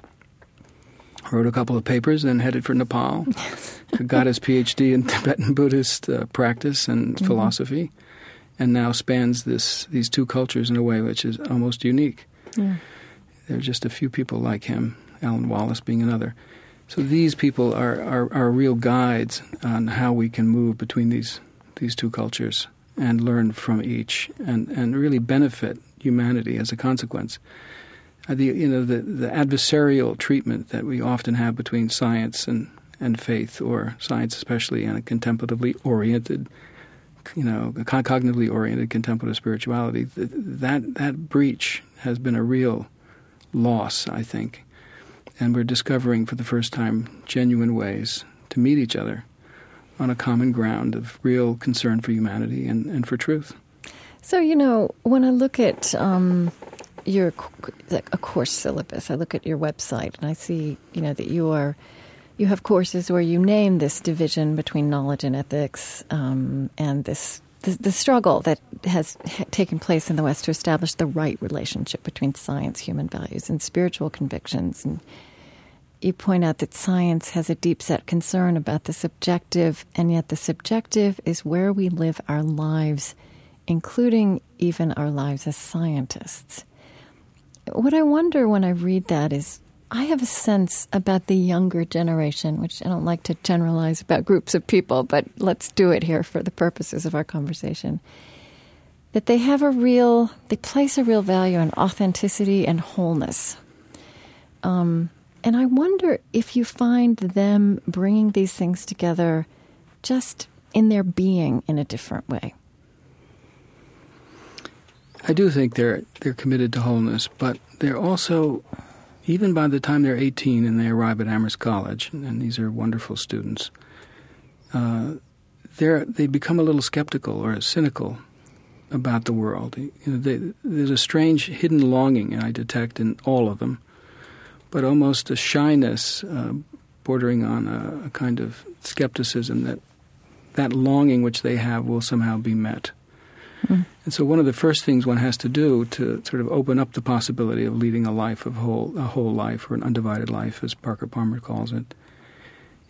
wrote a couple of papers, then headed for Nepal, yes. got his PhD in Tibetan Buddhist uh, practice and mm-hmm. philosophy, and now spans this these two cultures in a way which is almost unique. Yeah. There are just a few people like him, Alan Wallace being another. So these people are, are, are real guides on how we can move between these these two cultures and learn from each and, and really benefit humanity as a consequence. Uh, the, you know, the, the adversarial treatment that we often have between science and, and faith, or science especially, and a contemplatively oriented, you know, cognitively oriented contemplative spirituality, that, that breach has been a real loss, I think. And we're discovering for the first time genuine ways to meet each other on a common ground of real concern for humanity and, and for truth. So, you know, when I look at um, your like a course syllabus, I look at your website and I see, you know, that you are you have courses where you name this division between knowledge and ethics um, and this the, the struggle that has taken place in the West to establish the right relationship between science, human values, and spiritual convictions. And you point out that science has a deep set concern about the subjective, and yet the subjective is where we live our lives, including even our lives as scientists. What I wonder when I read that is I have a sense about the younger generation, which I don't like to generalize about groups of people, but let's do it here for the purposes of our conversation. That they have a real, they place a real value on authenticity and wholeness. Um, and I wonder if you find them bringing these things together just in their being in a different way. I do think they're they're committed to wholeness, but they're also even by the time they're 18 and they arrive at Amherst College, and these are wonderful students, uh, they become a little skeptical or cynical about the world. You know, they, there's a strange hidden longing I detect in all of them, but almost a shyness uh, bordering on a, a, kind of skepticism that that longing which they have will somehow be met. Mm. And so, one of the first things one has to do to sort of open up the possibility of leading a life of whole, a whole life or an undivided life, as Parker Palmer calls it,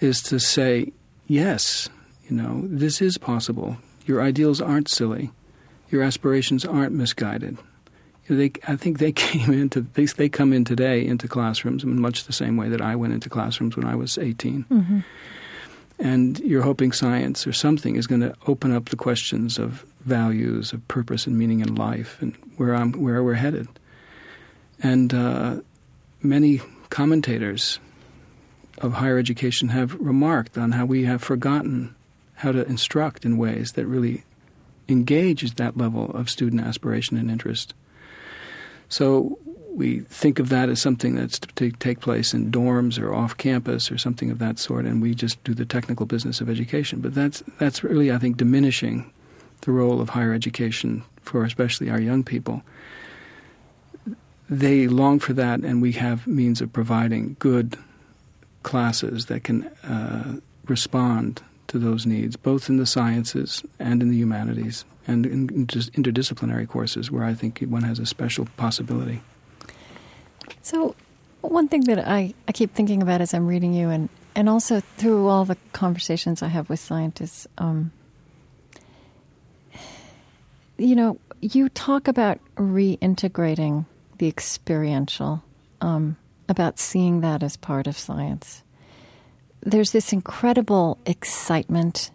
is to say, yes, you know, this is possible. Your ideals aren't silly your aspirations aren't misguided. They, I think they came into they, they come in today into classrooms in much the same way that I went into classrooms when I was 18. Mm-hmm. And you're hoping science or something is going to open up the questions of values, of purpose and meaning in life, and where I'm where we're headed. And uh, many commentators of higher education have remarked on how we have forgotten how to instruct in ways that really engages that level of student aspiration and interest. So we think of that as something that's to take place in dorms or off campus or something of that sort, and we just do the technical business of education. But that's that's really, I think, diminishing the role of higher education for especially our young people. They long for that, and we have means of providing good classes that can uh, respond to those needs, both in the sciences and in the humanities, and in interdisciplinary courses where I think one has a special possibility. So, one thing that I, I keep thinking about as I'm reading you, and, and also through all the conversations I have with scientists, um, you know, you talk about reintegrating the experiential, um, about seeing that as part of science there's this incredible excitement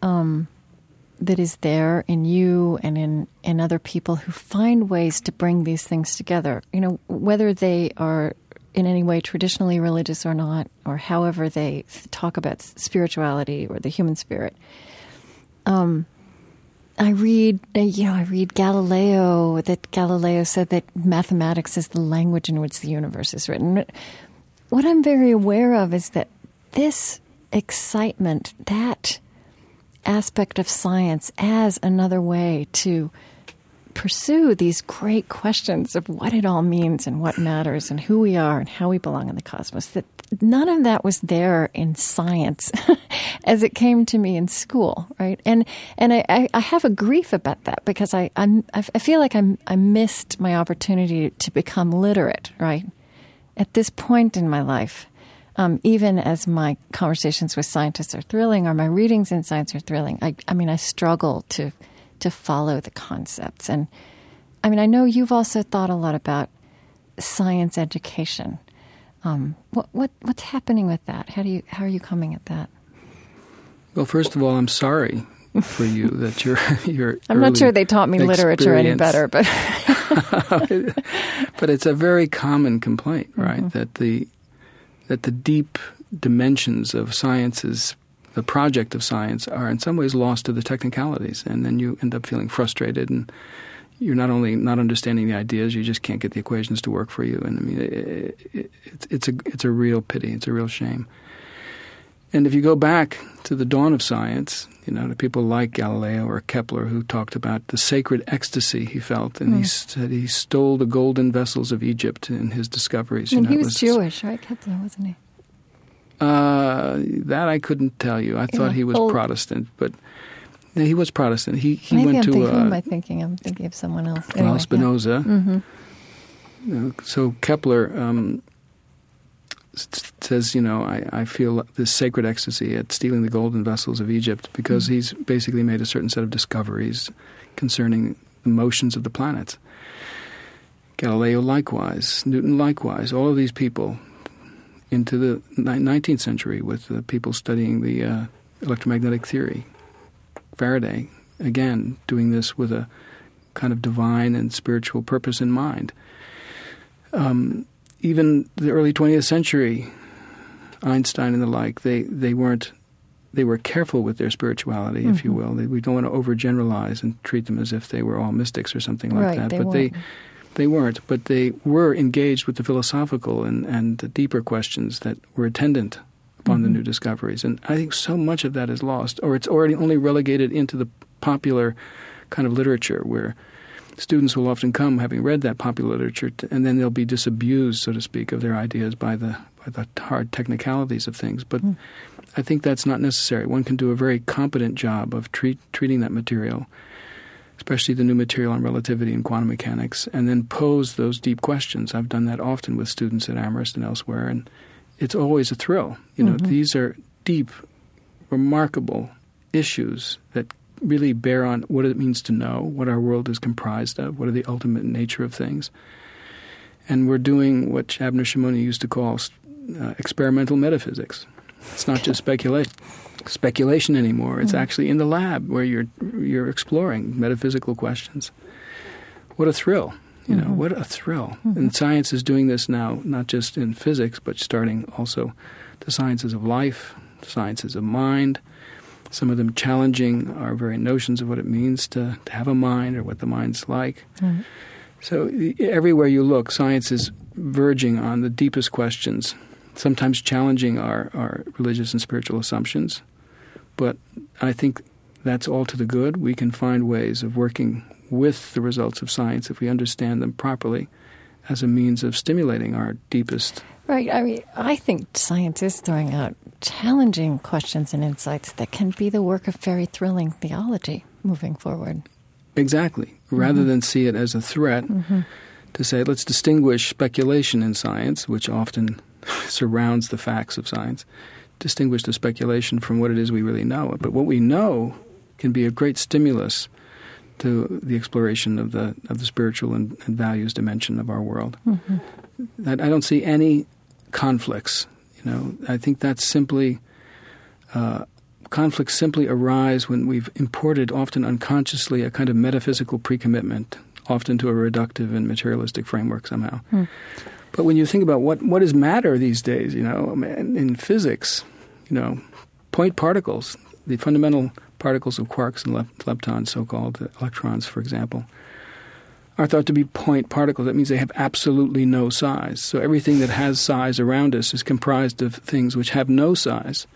um, that is there in you and in, in other people who find ways to bring these things together. You know, whether they are in any way traditionally religious or not, or however they talk about spirituality or the human spirit. Um, I read, uh, you know, I read Galileo that Galileo said that mathematics is the language in which the universe is written. What I'm very aware of is that this excitement, that aspect of science as another way to pursue these great questions of what it all means and what matters and who we are and how we belong in the cosmos that none of that was there in science as it came to me in school right and and I, I have a grief about that because I I'm, I feel like I'm I missed my opportunity to become literate right at this point in my life um, even as my conversations with scientists are thrilling or my readings in science are thrilling, I, I mean, I struggle to to follow the concepts. And I mean, I know you've also thought a lot about science education. Um, what, what what's happening with that? How do you how are you coming at that? Well, first of all, I'm sorry for you that you're you're. I'm not sure they taught me literature any better, but but it's a very common complaint, right? Mm-hmm. That the that the deep dimensions of science's the project of science are in some ways lost to the technicalities, and then you end up feeling frustrated, and you're not only not understanding the ideas, you just can't get the equations to work for you. And I mean, it, it, it's it's a it's a real pity, it's a real shame. And if you go back to the dawn of science, you know, to people like Galileo or Kepler who talked about the sacred ecstasy he felt, and mm. he hmm. said he stole the golden vessels of Egypt in his discoveries. And you know, he was, was, Jewish, right? Kepler, wasn't he? Uh, that I couldn't tell you. I yeah, thought he was. Protestant, but he was Protestant. He he Maybe went I'm to. Thinking, uh, am I thinking? I'm thinking of someone else. Anyway, well, Spinoza. Yeah. Mm-hmm. so Kepler. Um, says, you know, I, I feel this sacred ecstasy at stealing the golden vessels of Egypt because mm-hmm. he's basically made a certain set of discoveries concerning the motions of the planets. Galileo likewise, Newton likewise, all of these people into the 19th century with the people studying the uh, electromagnetic theory. Faraday, again, doing this with a kind of divine and spiritual purpose in mind. Um, even the early 20th century, Einstein and the like, they, they weren't they were careful with their spirituality, mm-hmm. if you mm-hmm. will. They, we don't want to overgeneralize and treat them as if they were all mystics or something like right, that. They but weren't. they they weren't, but they were engaged with the philosophical and, and the deeper questions that were attendant upon the mm-hmm. new discoveries. And I think so much of that is lost, or it's already only relegated into the popular kind of literature where students will often come having read that popular literature, t- and then they'll be disabused, so to speak, of their ideas by the by the hard technicalities of things. But mm. I think that's not necessary. One can do a very competent job of treat, treating that material, especially the new material on relativity and quantum mechanics, and then pose those deep questions. I've done that often with students at Amherst and elsewhere, and it's always a thrill. You know, these are deep, remarkable issues that really bear on what it means to know, what our world is comprised of, what are the ultimate nature of things. And we're doing what Abner Shimony used to call uh, experimental metaphysics. It's not just speculation speculation anymore. It's actually in the lab where you're you're exploring metaphysical questions. What a thrill! You know, mm-hmm. what a thrill. And mm-hmm. science is doing this now, not just in physics, but starting also the sciences of life, the sciences of mind, some of them challenging our very notions of what it means to, to have a mind or what the mind's like. So e- everywhere you look, science is verging on the deepest questions, sometimes challenging our, our religious and spiritual assumptions. But I think that's all to the good. We can find ways of working with the results of science if we understand them properly as a means of stimulating our deepest Right. I mean, I think science is throwing out challenging questions and insights that can be the work of very thrilling theology moving forward. Exactly. Rather mm-hmm. than see it as a threat, mm-hmm. to say, let's distinguish speculation in science, which often surrounds the facts of science, distinguish the speculation from what it is we really know. But what we know can be a great stimulus to the exploration of the of the spiritual and, and values dimension of our world. That I don't see any conflicts. You know, I think that's simply uh, conflicts simply arise when we've imported, often unconsciously, a kind of metaphysical pre-commitment, often to a reductive and materialistic framework somehow. But when you think about what what is matter these days, you know, in physics, you know, point particles, the fundamental particles of quarks and leptons, so-called electrons, for example, are thought to be point particles. That means they have absolutely no size. So everything that has size around us is comprised of things which have no size.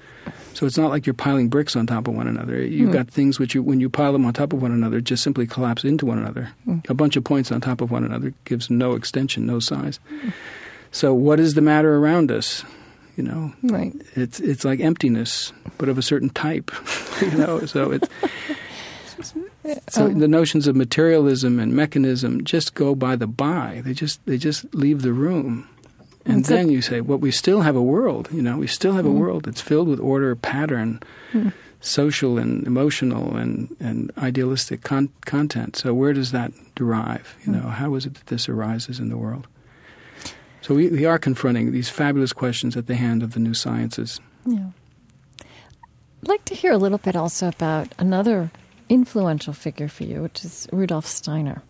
So it's not like you're piling bricks on top of one another. You've hmm. got things which, you, when you pile them on top of one another, just simply collapse into one another. Hmm. A bunch of points on top of one another gives no extension, no size. Hmm. So what is the matter around us? You know, Right. it's it's like emptiness, but of a certain type. you know, so it's so the notions of materialism and mechanism just go by the by. They just they just leave the room. And then you say, well, we still have a world. You know, we still have a mm-hmm. world that's filled with order, pattern, hmm. social and emotional and, and idealistic con- content. So where does that derive? You hmm. know, how is it that this arises in the world? So we, we are confronting these fabulous questions at the hand of the new sciences. Yeah. I'd like to hear a little bit also about another influential figure for you, which is Rudolf Steiner.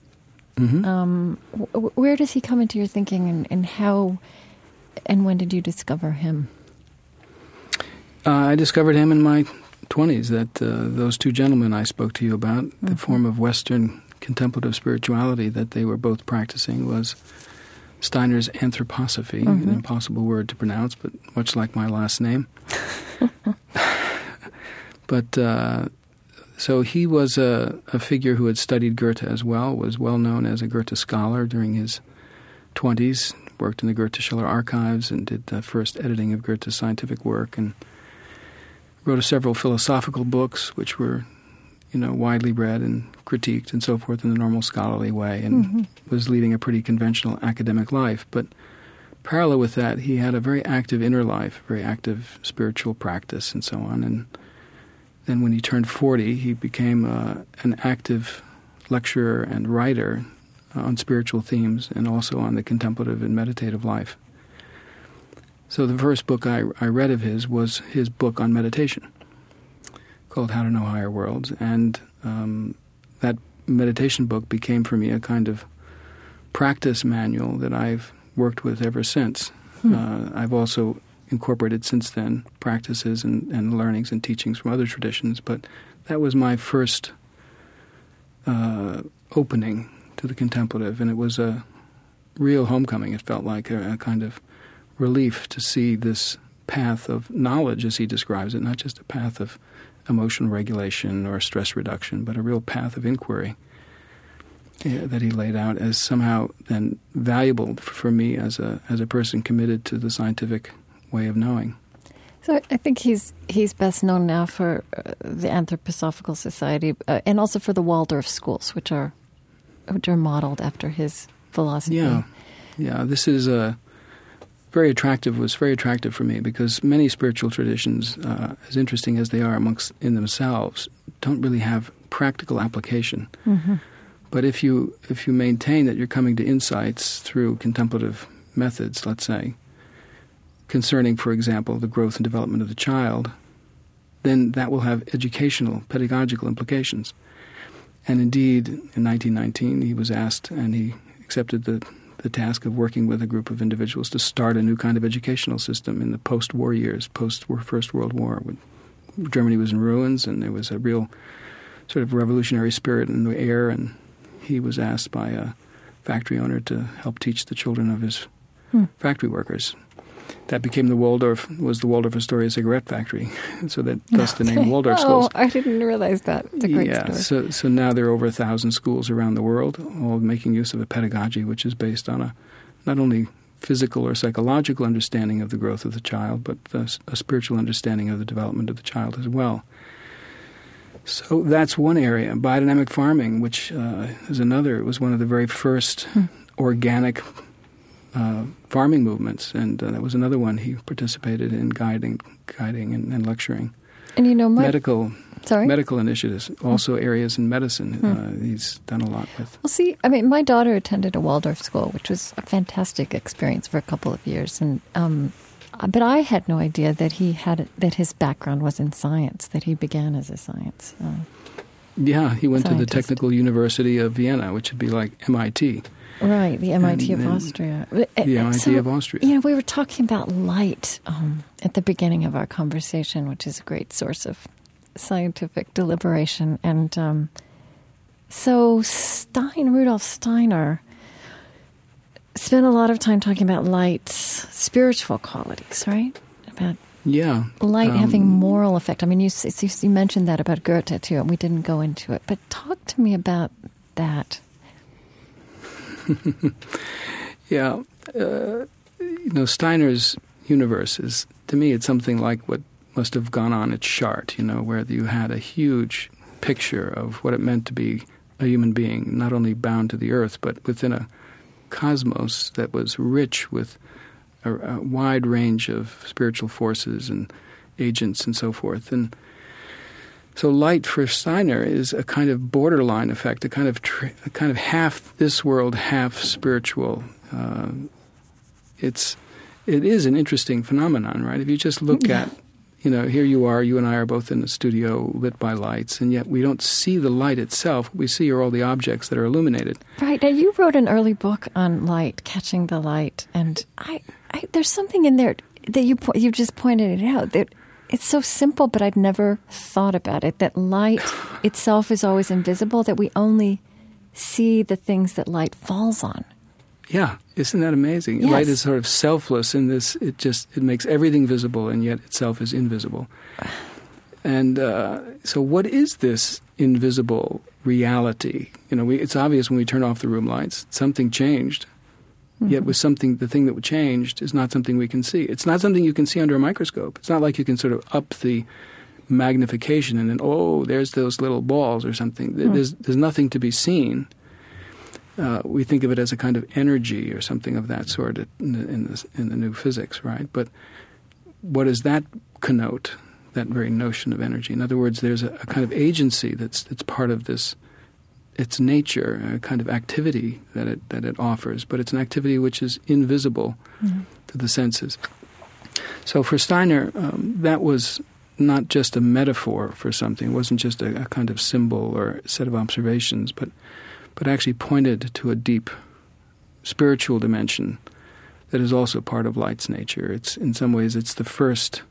Mhm. Um, wh- where does he come into your thinking, and, and how, and when did you discover him? Uh, I discovered him in my 20s, that uh, those two gentlemen I spoke to you about, the form of Western contemplative spirituality that they were both practicing was Steiner's anthroposophy, an impossible word to pronounce, but much like my last name. but uh, so he was a, a figure who had studied Goethe as well, was well known as a Goethe scholar during his 20s, worked in the Goethe Schiller archives and did the first editing of Goethe's scientific work and wrote several philosophical books which were you know widely read and critiqued and so forth in the normal scholarly way and was leading a pretty conventional academic life. But parallel with that he had a very active inner life very active spiritual practice and so on. And then when he turned 40 he became uh, an active lecturer and writer on spiritual themes and also on the contemplative and meditative life. So the first book I, I read of his was his book on meditation, called How to Know Higher Worlds, and um, that meditation book became for me a kind of practice manual that I've worked with ever since. Uh, I've also incorporated since then practices and, and learnings and teachings from other traditions, but that was my first uh, opening to the contemplative, and it was a real homecoming. It felt like a, a kind of relief to see this path of knowledge, as he describes it, not just a path of emotional regulation or stress reduction, but a real path of inquiry yeah, that he laid out as somehow then valuable for me as a as a person committed to the scientific way of knowing. So I think he's he's best known now for uh, the Anthroposophical Society uh, and also for the Waldorf schools, which are which are modeled after his philosophy. Yeah, yeah. This is a very attractive. Was very attractive for me because many spiritual traditions, uh, as interesting as they are amongst in themselves, don't really have practical application. Mm-hmm. But if you if you maintain that you're coming to insights through contemplative methods, let's say, concerning, for example, the growth and development of the child, then that will have educational, pedagogical implications. And indeed, in 1919, he was asked, and he accepted the, the task of working with a group of individuals to start a new kind of educational system in the post war years, post First World War. When Germany was in ruins, and there was a real sort of revolutionary spirit in the air, and he was asked by a factory owner to help teach the children of his Hmm. factory workers. That became the Waldorf was the Waldorf Astoria cigarette factory, so that thus the name Waldorf oh, schools. I didn't realize that. It's a great yeah, story. so so now there are over a thousand schools around the world, all making use of a pedagogy which is based on a not only physical or psychological understanding of the growth of the child, but a, a spiritual understanding of the development of the child as well. So that's one area. Biodynamic farming, which uh, is another, it was one of the very first Hmm. organic uh, farming movements, and uh, that was another one he participated in guiding, guiding and, and lecturing. and you know, my medical sorry. medical initiatives, also areas in medicine. Hmm. Uh, he's done a lot with. Well, see, I mean, my daughter attended a Waldorf school, which was a fantastic experience for a couple of years, and um, but I had no idea that he had that his background was in science. That he began as a science. Uh, Yeah, he went to the Technical University of Vienna, which would be like MIT, right, the MIT And of Austria. the Uh, MIT so, of Austria. You know, we were talking about light um, at the beginning of our conversation, which is a great source of scientific deliberation. And um, so Stein, Rudolf Steiner, spent a lot of time talking about light's spiritual qualities, right? About Yeah, light um, having moral effect. I mean, you, you, you mentioned that about Goethe too, and we didn't go into it. But talk to me about that. Yeah, uh, you know Steiner's universe is to me it's something like what must have gone on at Chartres. You know, where you had a huge picture of what it meant to be a human being, not only bound to the earth, but within a cosmos that was rich with a, a wide range of spiritual forces and agents and so forth. And so, light for Steiner is a kind of borderline effect, a kind of tr- a kind of half this world, half spiritual. Uh, it's it is an interesting phenomenon, right? If you just look Yeah. at, you know, here you are, you and I are both in the studio lit by lights, and yet we don't see the light itself. What we see are all the objects that are illuminated. Right. Now, you wrote an early book on light, catching the light, and I, I there's something in there that you po- you just pointed it out that it's so simple, but I'd never thought about it. That light itself is always invisible. That we only see the things that light falls on. Yeah, isn't that amazing? Yes. Light is sort of selfless in this. It just it makes everything visible, and yet itself is invisible. And uh, so, what is this invisible reality? You know, we, it's obvious when we turn off the room lights, something changed. Yet, with something, the thing that changed is not something we can see. It's not something you can see under a microscope. It's not like you can sort of up the magnification and then, oh, there's those little balls or something. There- There's there's nothing to be seen uh, we think of it as a kind of energy or something of that sort in the, in the, in the new physics, right? But what does that connote? That very notion of energy. In other words, there's a, a kind of agency that's that's part of this. Its nature, a kind of activity that it that it offers, but it's an activity which is invisible to the senses. So for Steiner, um, that was not just a metaphor for something. It wasn't just a, a kind of symbol or set of observations, but but actually pointed to a deep spiritual dimension that is also part of light's nature. It's in some ways it's the first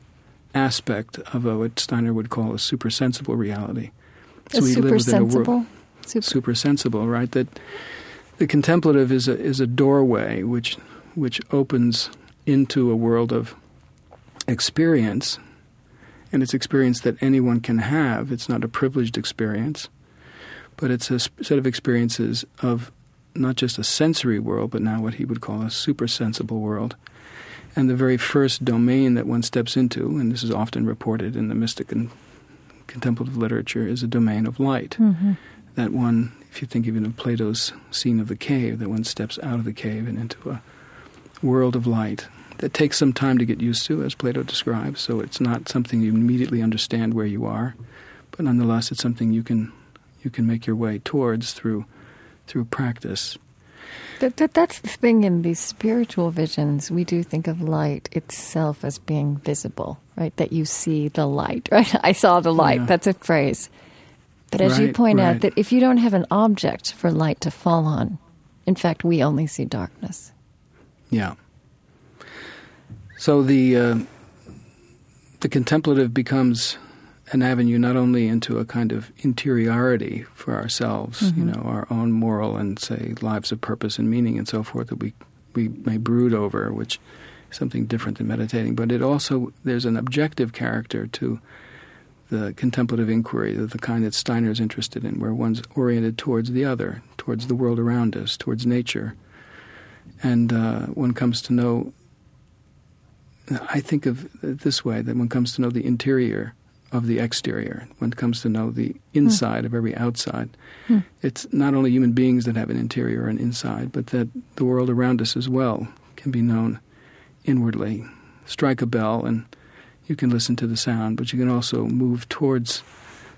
aspect of a, what Steiner would call a supersensible reality. a we live within a world. Super, super sensible, right? That the contemplative is a is a doorway which which opens into a world of experience, and it's experience that anyone can have. It's not a privileged experience, but it's a set of experiences of not just a sensory world, but now what he would call a supersensible world. And the very first domain that one steps into, and this is often reported in the mystic and contemplative literature, is a domain of light. Mm-hmm. That one, if you think even of Plato's scene of the cave, that one steps out of the cave and into a world of light that takes some time to get used to, as Plato describes. So it's not something you immediately understand where you are, but nonetheless, it's something you can you can make your way towards through through practice. That, that, that's the thing in these spiritual visions. We do think of light itself as being visible, right? That you see the light, right? I saw the light. Yeah. That's a phrase. But as you Right, point out, that if you don't have an object for light to fall on, in fact, we only see darkness. Yeah. So the uh, the contemplative becomes an avenue not only into a kind of interiority for ourselves, you know, our own moral and say lives of purpose and meaning and so forth that we we may brood over, which is something different than meditating. But it also there's an objective character to the contemplative inquiry, the the kind that Steiner is interested in, where one's oriented towards the other, towards the world around us, towards nature and uh, one comes to know. I think of it this way: that one comes to know the interior of the exterior. One comes to know the inside of every outside. Hmm. It's not only human beings that have an interior and inside, but that the world around us as well can be known inwardly. Strike a bell, and you can listen to the sound, but you can also move towards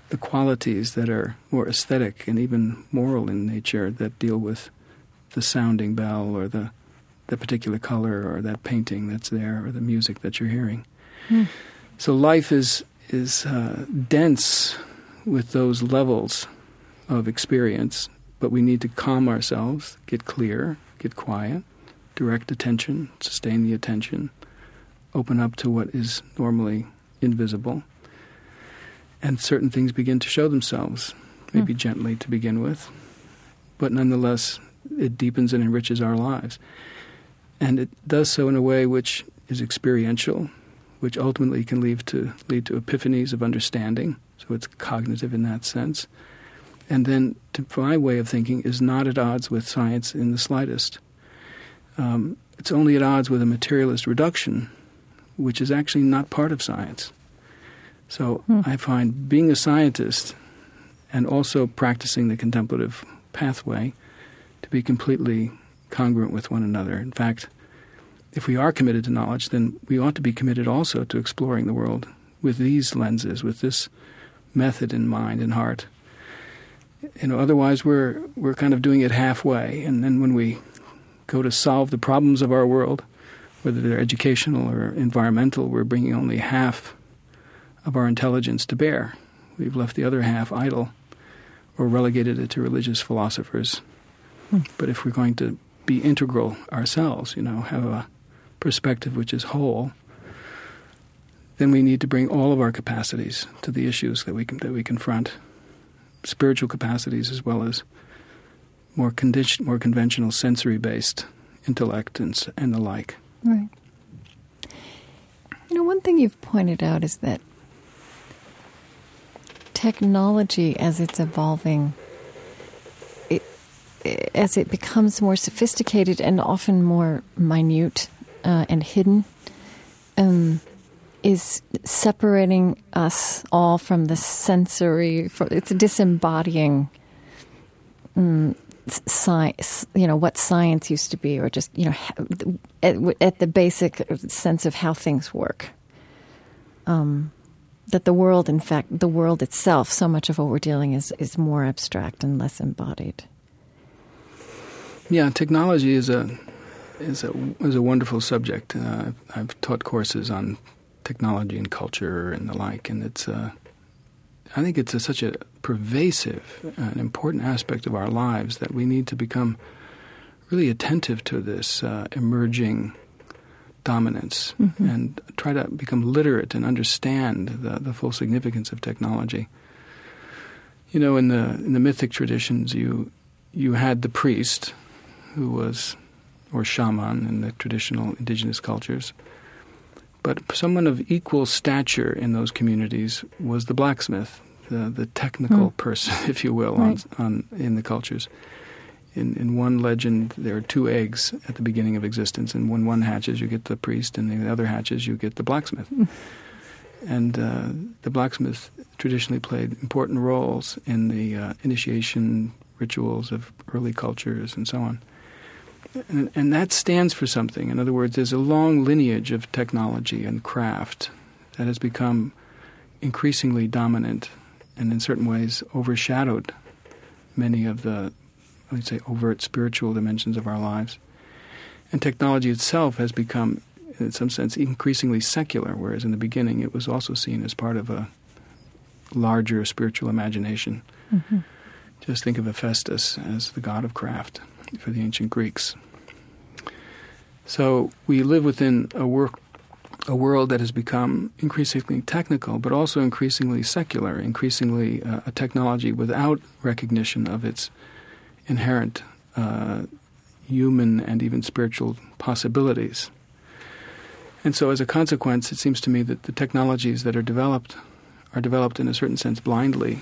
the qualities that are more aesthetic and even moral in nature that deal with the sounding bell or the the particular color or that painting that's there or the music that you're hearing. Hmm. So life is is uh, dense with those levels of experience, but we need to calm ourselves, get clear, get quiet, direct attention, sustain the attention, open up to what is normally invisible, and certain things begin to show themselves, maybe gently to begin with, but nonetheless it deepens and enriches our lives. And it does so in a way which is experiential, which ultimately can lead to lead to epiphanies of understanding. So it's cognitive in that sense. And then, to my way of thinking, is not at odds with science in the slightest. Um, it's only at odds with a materialist reduction, which is actually not part of science. So Hmm. I find being a scientist and also practicing the contemplative pathway to be completely congruent with one another. In fact, if we are committed to knowledge, then we ought to be committed also to exploring the world with these lenses, with this method in mind and heart. You know, otherwise we're we're kind of doing it halfway, and then when we go to solve the problems of our world, whether they're educational or environmental, we're bringing only half of our intelligence to bear. We've left the other half idle, or relegated it to religious philosophers. Hmm. But if we're going to be integral ourselves, you know, have a perspective which is whole, then we need to bring all of our capacities to the issues that we can, that we confront, spiritual capacities as well as more condition, more conventional sensory-based intellect and and the like. Right. You know, one thing you've pointed out is that technology, as it's evolving, it, as it becomes more sophisticated and often more minute uh, and hidden, um, is separating us all from the sensory. For, it's disembodying mm, science, you know, what science used to be, or just, you know, at, at the basic sense of how things work. Um, that the world, in fact, the world itself, so much of what we're dealing is is more abstract and less embodied. Yeah, technology is a is a is a wonderful subject. Uh, I've, taught courses on technology and culture and the like, and it's uh, I think it's a, such a pervasive and important aspect of our lives that we need to become really attentive to this uh, emerging dominance and try to become literate and understand the, the full significance of technology. You know, in the in the mythic traditions, you you had the priest who was, or shaman in the traditional indigenous cultures. But someone of equal stature in those communities was the blacksmith, the, the technical Hmm. person, if you will, Right. on, on, in the cultures. In, in one legend, there are two eggs at the beginning of existence, and when one hatches, you get the priest, and the other hatches, you get the blacksmith. and uh, the blacksmith traditionally played important roles in the uh, initiation rituals of early cultures and so on. And, and that stands for something. In other words, there's a long lineage of technology and craft that has become increasingly dominant and in certain ways overshadowed many of the, would say, overt spiritual dimensions of our lives. And technology itself has become, in some sense, increasingly secular, whereas in the beginning it was also seen as part of a larger spiritual imagination. Mm-hmm. Just think of Hephaestus as the god of craft for the ancient Greeks. So we live within a work, a world that has become increasingly technical, but also increasingly secular, increasingly uh, a technology without recognition of its inherent uh, human and even spiritual possibilities. And so, as a consequence, it seems to me that the technologies that are developed are developed in a certain sense blindly,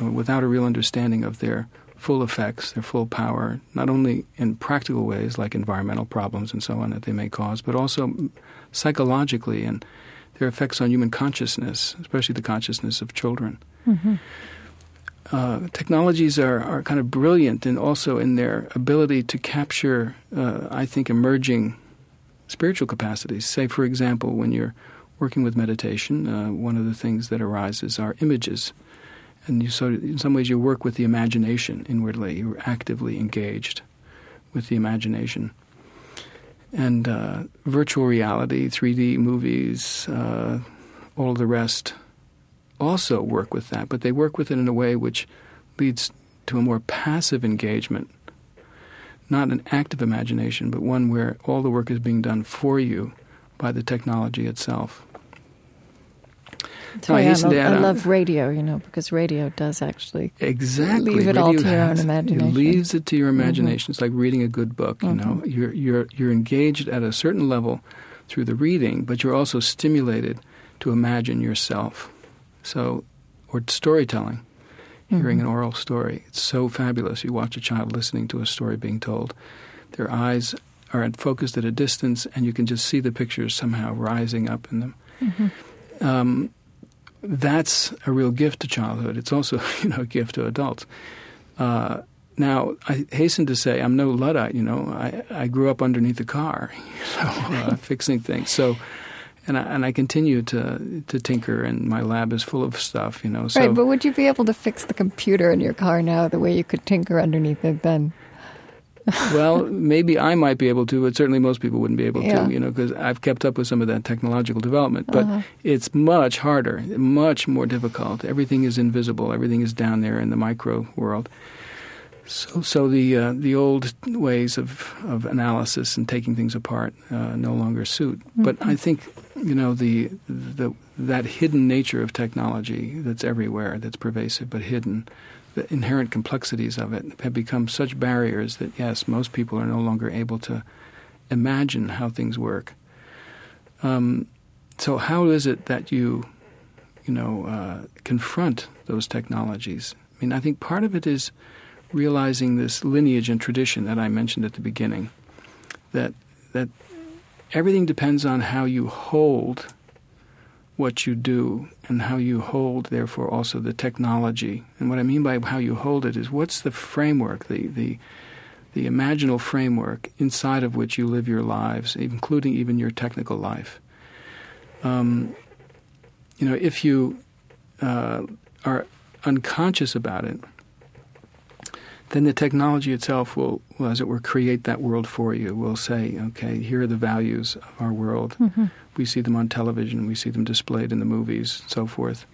uh, without a real understanding of their full effects, their full power, not only in practical ways like environmental problems and so on that they may cause, but also psychologically and their effects on human consciousness, especially the consciousness of children. Mm-hmm. Uh, technologies are, are kind of brilliant and also in their ability to capture, uh, I think, emerging spiritual capacities. Say, for example, when you're working with meditation, uh, one of the things that arises are images. And you, so in some ways, you work with the imagination inwardly. You're actively engaged with the imagination. And uh, virtual reality, 3D movies, uh, all the rest also work with that, but they work with it in a way which leads to a more passive engagement, not an active imagination, but one where all the work is being done for you by the technology itself. I love, I love radio, you know, because radio does actually. Exactly. Leave it all Radio to your own imagination. Mm-hmm. It leaves it to your imagination. It's like reading a good book. You know, you're you're you're engaged at a certain level through the reading, but you're also stimulated to imagine yourself. So, or storytelling, hearing Mm-hmm. an oral story. It's so fabulous. You watch a child listening to a story being told. Their eyes are at- focused at a distance, and you can just see the pictures somehow rising up in them. Mm-hmm. Um, that's a real gift to childhood. It's also, you know, a gift to adults. Uh, now, I hasten to say I'm no luddite. You know, I, I grew up underneath a car, you know, uh, fixing things. So, and I, and I continue to to tinker, and my lab is full of stuff. You know, so right, but would you be able to fix the computer in your car now the way you could tinker underneath it then? well, maybe I might be able to, but certainly most people wouldn't be able Yeah. to, you know, because I've kept up with some of that technological development. But Uh-huh. it's much harder, much more difficult. Everything is invisible. Everything is down there in the micro world. So, so the uh, the old ways of, of analysis and taking things apart uh, no longer suit. But I think you know the the that hidden nature of technology that's everywhere, that's pervasive but hidden, the inherent complexities of it have become such barriers that yes, most people are no longer able to imagine how things work. Um, so how is it that you, you know, uh, confront those technologies? I mean, I think part of it is realizing this lineage and tradition that I mentioned at the beginning. That that everything depends on how you hold what you do and how you hold, therefore, also the technology. And what I mean by how you hold it is what's the framework, the the the imaginal framework inside of which you live your lives, including even your technical life. Um, you know, if you uh, are unconscious about it, then the technology itself will, will, as it were, create that world for you. Will say, okay, here are the values of our world. Mm-hmm. We see them on television, we see them displayed in the movies, so forth.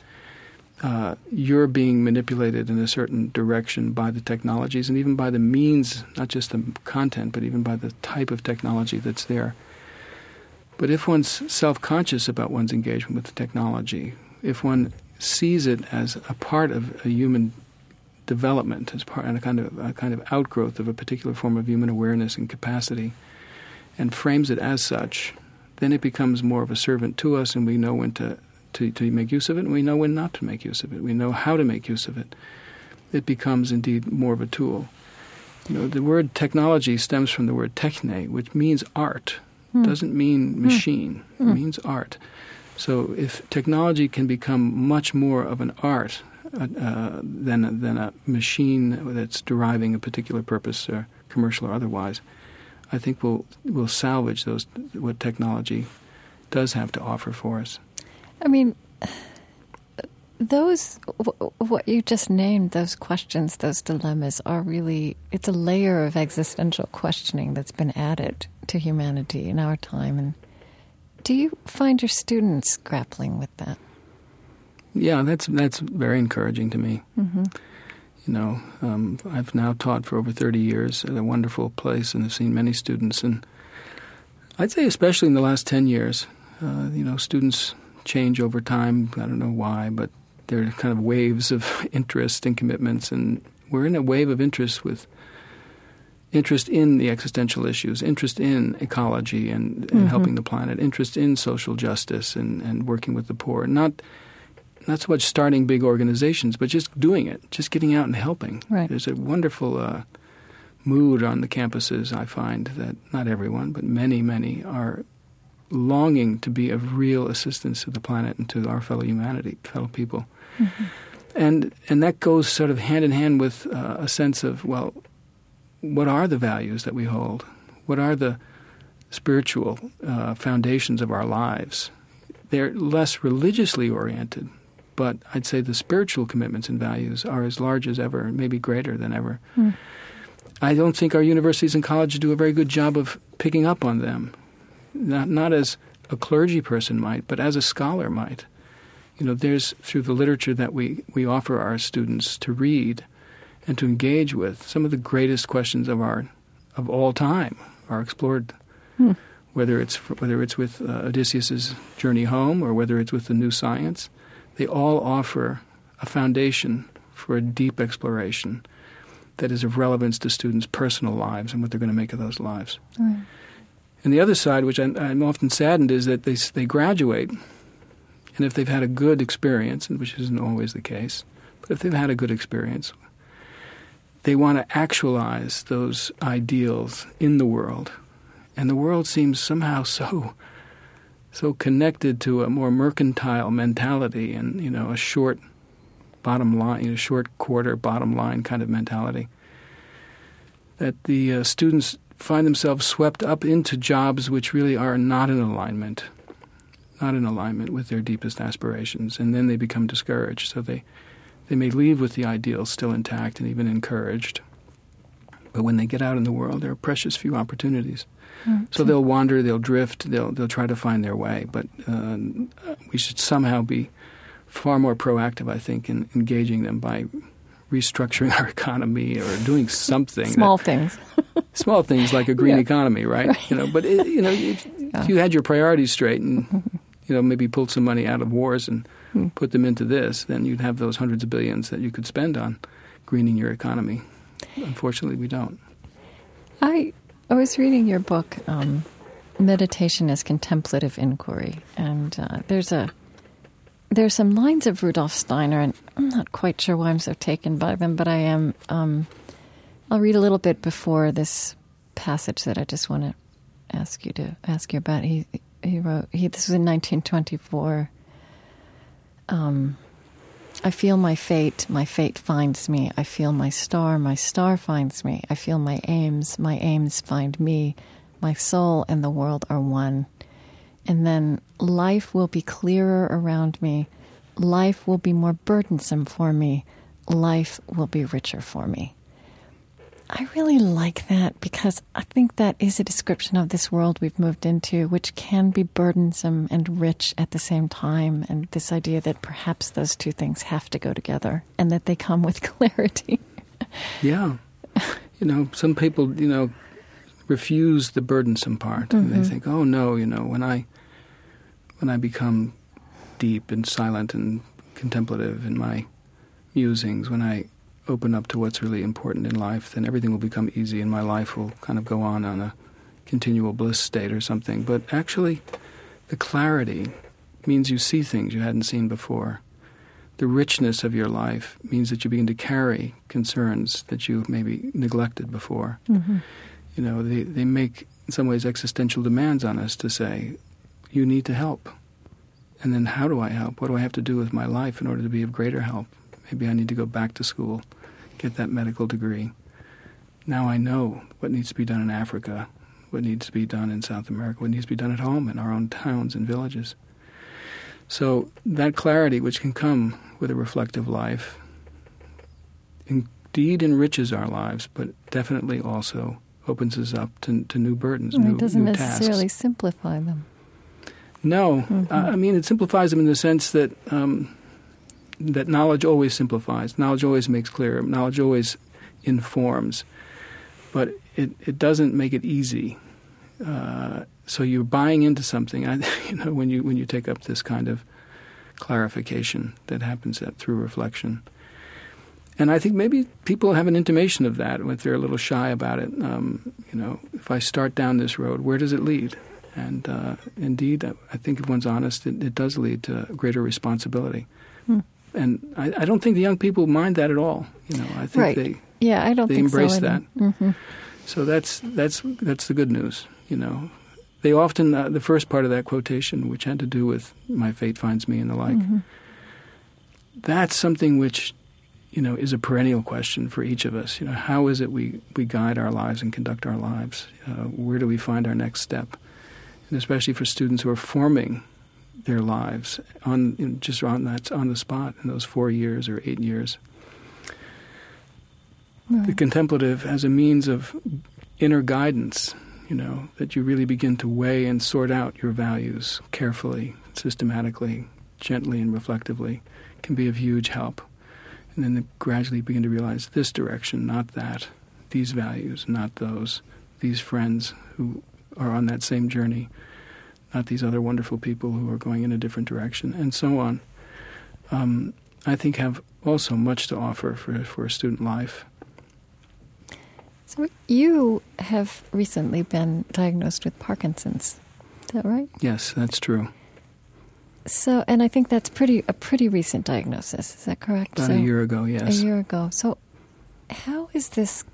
Uh, you're being manipulated in a certain direction by the technologies and even by the means, not just the content, but even by the type of technology that's there. But if one's self conscious about one's engagement with the technology, if one sees it as a part of a human development, as part and a kind of a kind of outgrowth of a particular form of human awareness and capacity, and frames it as such, then it becomes more of a servant to us, and we know when to, to, to make use of it, and we know when not to make use of it. We know how to make use of it. It becomes indeed more of a tool. You know, the word technology stems from the word techne, which means art. Hmm. Doesn't mean machine. Hmm. It means art. So if technology can become much more of an art uh, uh, than than a machine that's deriving a particular purpose, uh, commercial or otherwise, I think we'll we'll salvage those what technology does have to offer for us. I mean, those w- what you just named, those questions, those dilemmas are really it's a layer of existential questioning that's been added to humanity in our time. And do you find your students grappling with that? Yeah, that's that's very encouraging to me. Mm-hmm. You know, um, I've now taught for over 30 years at a wonderful place and have seen many students. And I'd say, especially in the last 10 years, uh, you know, students change over time. I don't know why, but there are kind of waves of interest and commitments. And we're in a wave of interest with interest in the existential issues, interest in ecology and, and Mhm. helping the planet, interest in social justice and, and working with the poor. Not not so much starting big organizations, but just doing it, just getting out and helping. Right. There's a wonderful uh, mood on the campuses. I find that not everyone, but many, many are longing to be of real assistance to the planet and to our fellow humanity, fellow people. And and that goes sort of hand in hand with uh, a sense of well, what are the values that we hold? What are the spiritual uh, foundations of our lives? They're less religiously oriented, but I'd say the spiritual commitments and values are as large as ever, maybe greater than ever. Hmm. I don't think our universities and colleges do a very good job of picking up on them, not not as a clergy person might, but as a scholar might. You know, there's through the literature that we, we offer our students to read and to engage with, some of the greatest questions of our of all time are explored. Hmm. Whether it's whether it's with uh, Odysseus's journey home or whether it's with the new science, they all offer a foundation for a deep exploration that is of relevance to students' personal lives and what they're going to make of those lives. Right. And the other side, which I'm, I'm often saddened, is that they they graduate, and if they've had a good experience, and which isn't always the case, but if they've had a good experience, they want to actualize those ideals in the world, and the world seems somehow so so connected to a more mercantile mentality and you know a short bottom line, you know, short quarter bottom line kind of mentality that the uh, students find themselves swept up into jobs which really are not in alignment, not in alignment with their deepest aspirations, and then they become discouraged. So they they may leave with the ideals still intact and even encouraged, but when they get out in the world, there are precious few opportunities. Hmm. So they'll wander, they'll drift, they'll they'll try to find their way. But uh, we should somehow be far more proactive, I think, in engaging them by restructuring our economy or doing something. that- Small things. small things like a green Yeah. economy, right? You know, but it, you know, if, if you had your priorities straight and you know maybe pulled some money out of wars and Hmm. put them into this, then you'd have those hundreds of billions that you could spend on greening your economy. Unfortunately, we don't. I I was reading your book, um, Meditation as Contemplative Inquiry, and uh, there's a there's some lines of Rudolf Steiner, and I'm not quite sure why I'm so taken by them, but I am. Um, I'll read a little bit before this passage that I just want to ask you to ask you about. He he wrote he this was in 1924. Um, I feel my fate, my fate finds me. I feel my star, my star finds me. I feel my aims, my aims find me. My soul and the world are one. And then life will be clearer around me. Life will be more burdensome for me. Life will be richer for me. I really like that because I think that is a description of this world we've moved into, which can be burdensome and rich at the same time. And this idea that perhaps those two things have to go together and that they come with clarity. Yeah, you know, some people, you know, refuse the burdensome part. And Mhm. they think, oh no, you know, when I when I become deep and silent and contemplative in my musings, when I open up to what's really important in life, then everything will become easy and my life will kind of go on on a continual bliss state or something. But actually, the clarity means you see things you hadn't seen before. The richness of your life means that you begin to carry concerns that you maybe neglected before. Mm-hmm. You know, they, they make, in some ways, existential demands on us to say, you need to help. And then how do I help? What do I have to do with my life in order to be of greater help? Maybe I need to go back to school, get that medical degree. Now I know what needs to be done in Africa, what needs to be done in South America, what needs to be done at home in our own towns and villages. So that clarity, which can come with a reflective life, indeed enriches our lives, but definitely also opens us up to, to new burdens, Well, new, it doesn't new necessarily tasks. simplify them. No, Mhm. I I mean it simplifies them in the sense that um, that knowledge always simplifies. Knowledge always makes clear. Knowledge always informs, but it, it doesn't make it easy. Uh, so you're buying into something. I, you know, when you when you take up this kind of clarification that happens at, through reflection. And I think maybe people have an intimation of that if they're a little shy about it. Um, you know, if I start down this road, where does it lead? And uh, indeed, I, I think if one's honest, it, it does lead to greater responsibility. Hmm. And I, I don't think the young people mind that at all. You know, I think Right. they Yeah, I don't They think embrace so. that. hmm so that's that's that's the good news. You know, they often uh, the first part of that quotation, which had to do with "my fate finds me" and the like. Mm-hmm. That's something which, you know, is a perennial question for each of us. You know, how is it we we guide our lives and conduct our lives? Uh, where do we find our next step? And especially for students who are forming their lives on just on that on the spot in those four years or eight years. The contemplative as a means of inner guidance, you know, that you really begin to weigh and sort out your values carefully, systematically, gently, and reflectively, can be of huge help. And then gradually begin to realize this direction, not that, these values, not those, these friends who are on that same journey, not these other wonderful people who are going in a different direction, and so on. Um, I think have also much to offer for, for a student life. So you have recently been diagnosed with Parkinson's. Is that right? Yes, that's true. So, and I think that's pretty a pretty recent diagnosis. Is that correct? About so, a year ago, yes. A year ago. So, how is this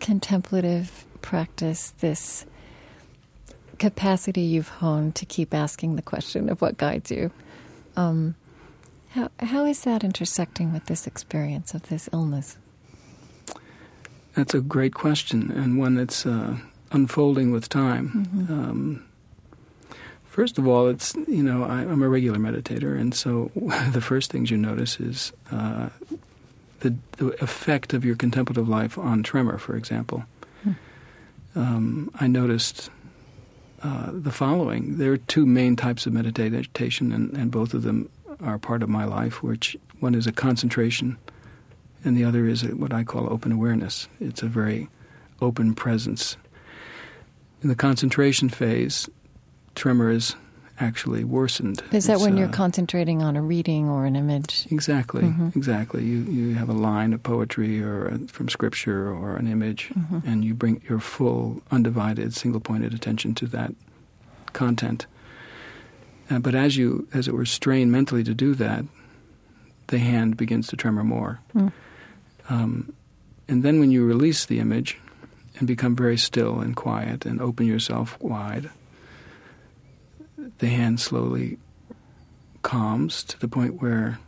contemplative practice, this capacity you've honed to keep asking the question of what guides you, um, how how is that intersecting with this experience of this illness? That's a great question, and one that's uh, unfolding with time. Mhm. Um, first of all, it's you know I, I'm a regular meditator, and so the first things you notice is uh, the, the effect of your contemplative life on tremor, for example. Hmm. Um, I noticed uh, the following: there are two main types of meditation, and, and both of them are part of my life. Which one is a concentration and the other is what I call open awareness. It's a very open presence. In the concentration phase, tremor is actually worsened. Is that It's, when you're uh, concentrating on a reading or an image? Exactly, Mhm. exactly. You you have a line of poetry or a, from scripture or an image, Mhm. and you bring your full, undivided, single-pointed attention to that content. Uh, but as you, as it were, strain mentally to do that, the hand begins to tremor more. Mm. Um, and then when you release the image and become very still and quiet and open yourself wide, the hand slowly calms to the point where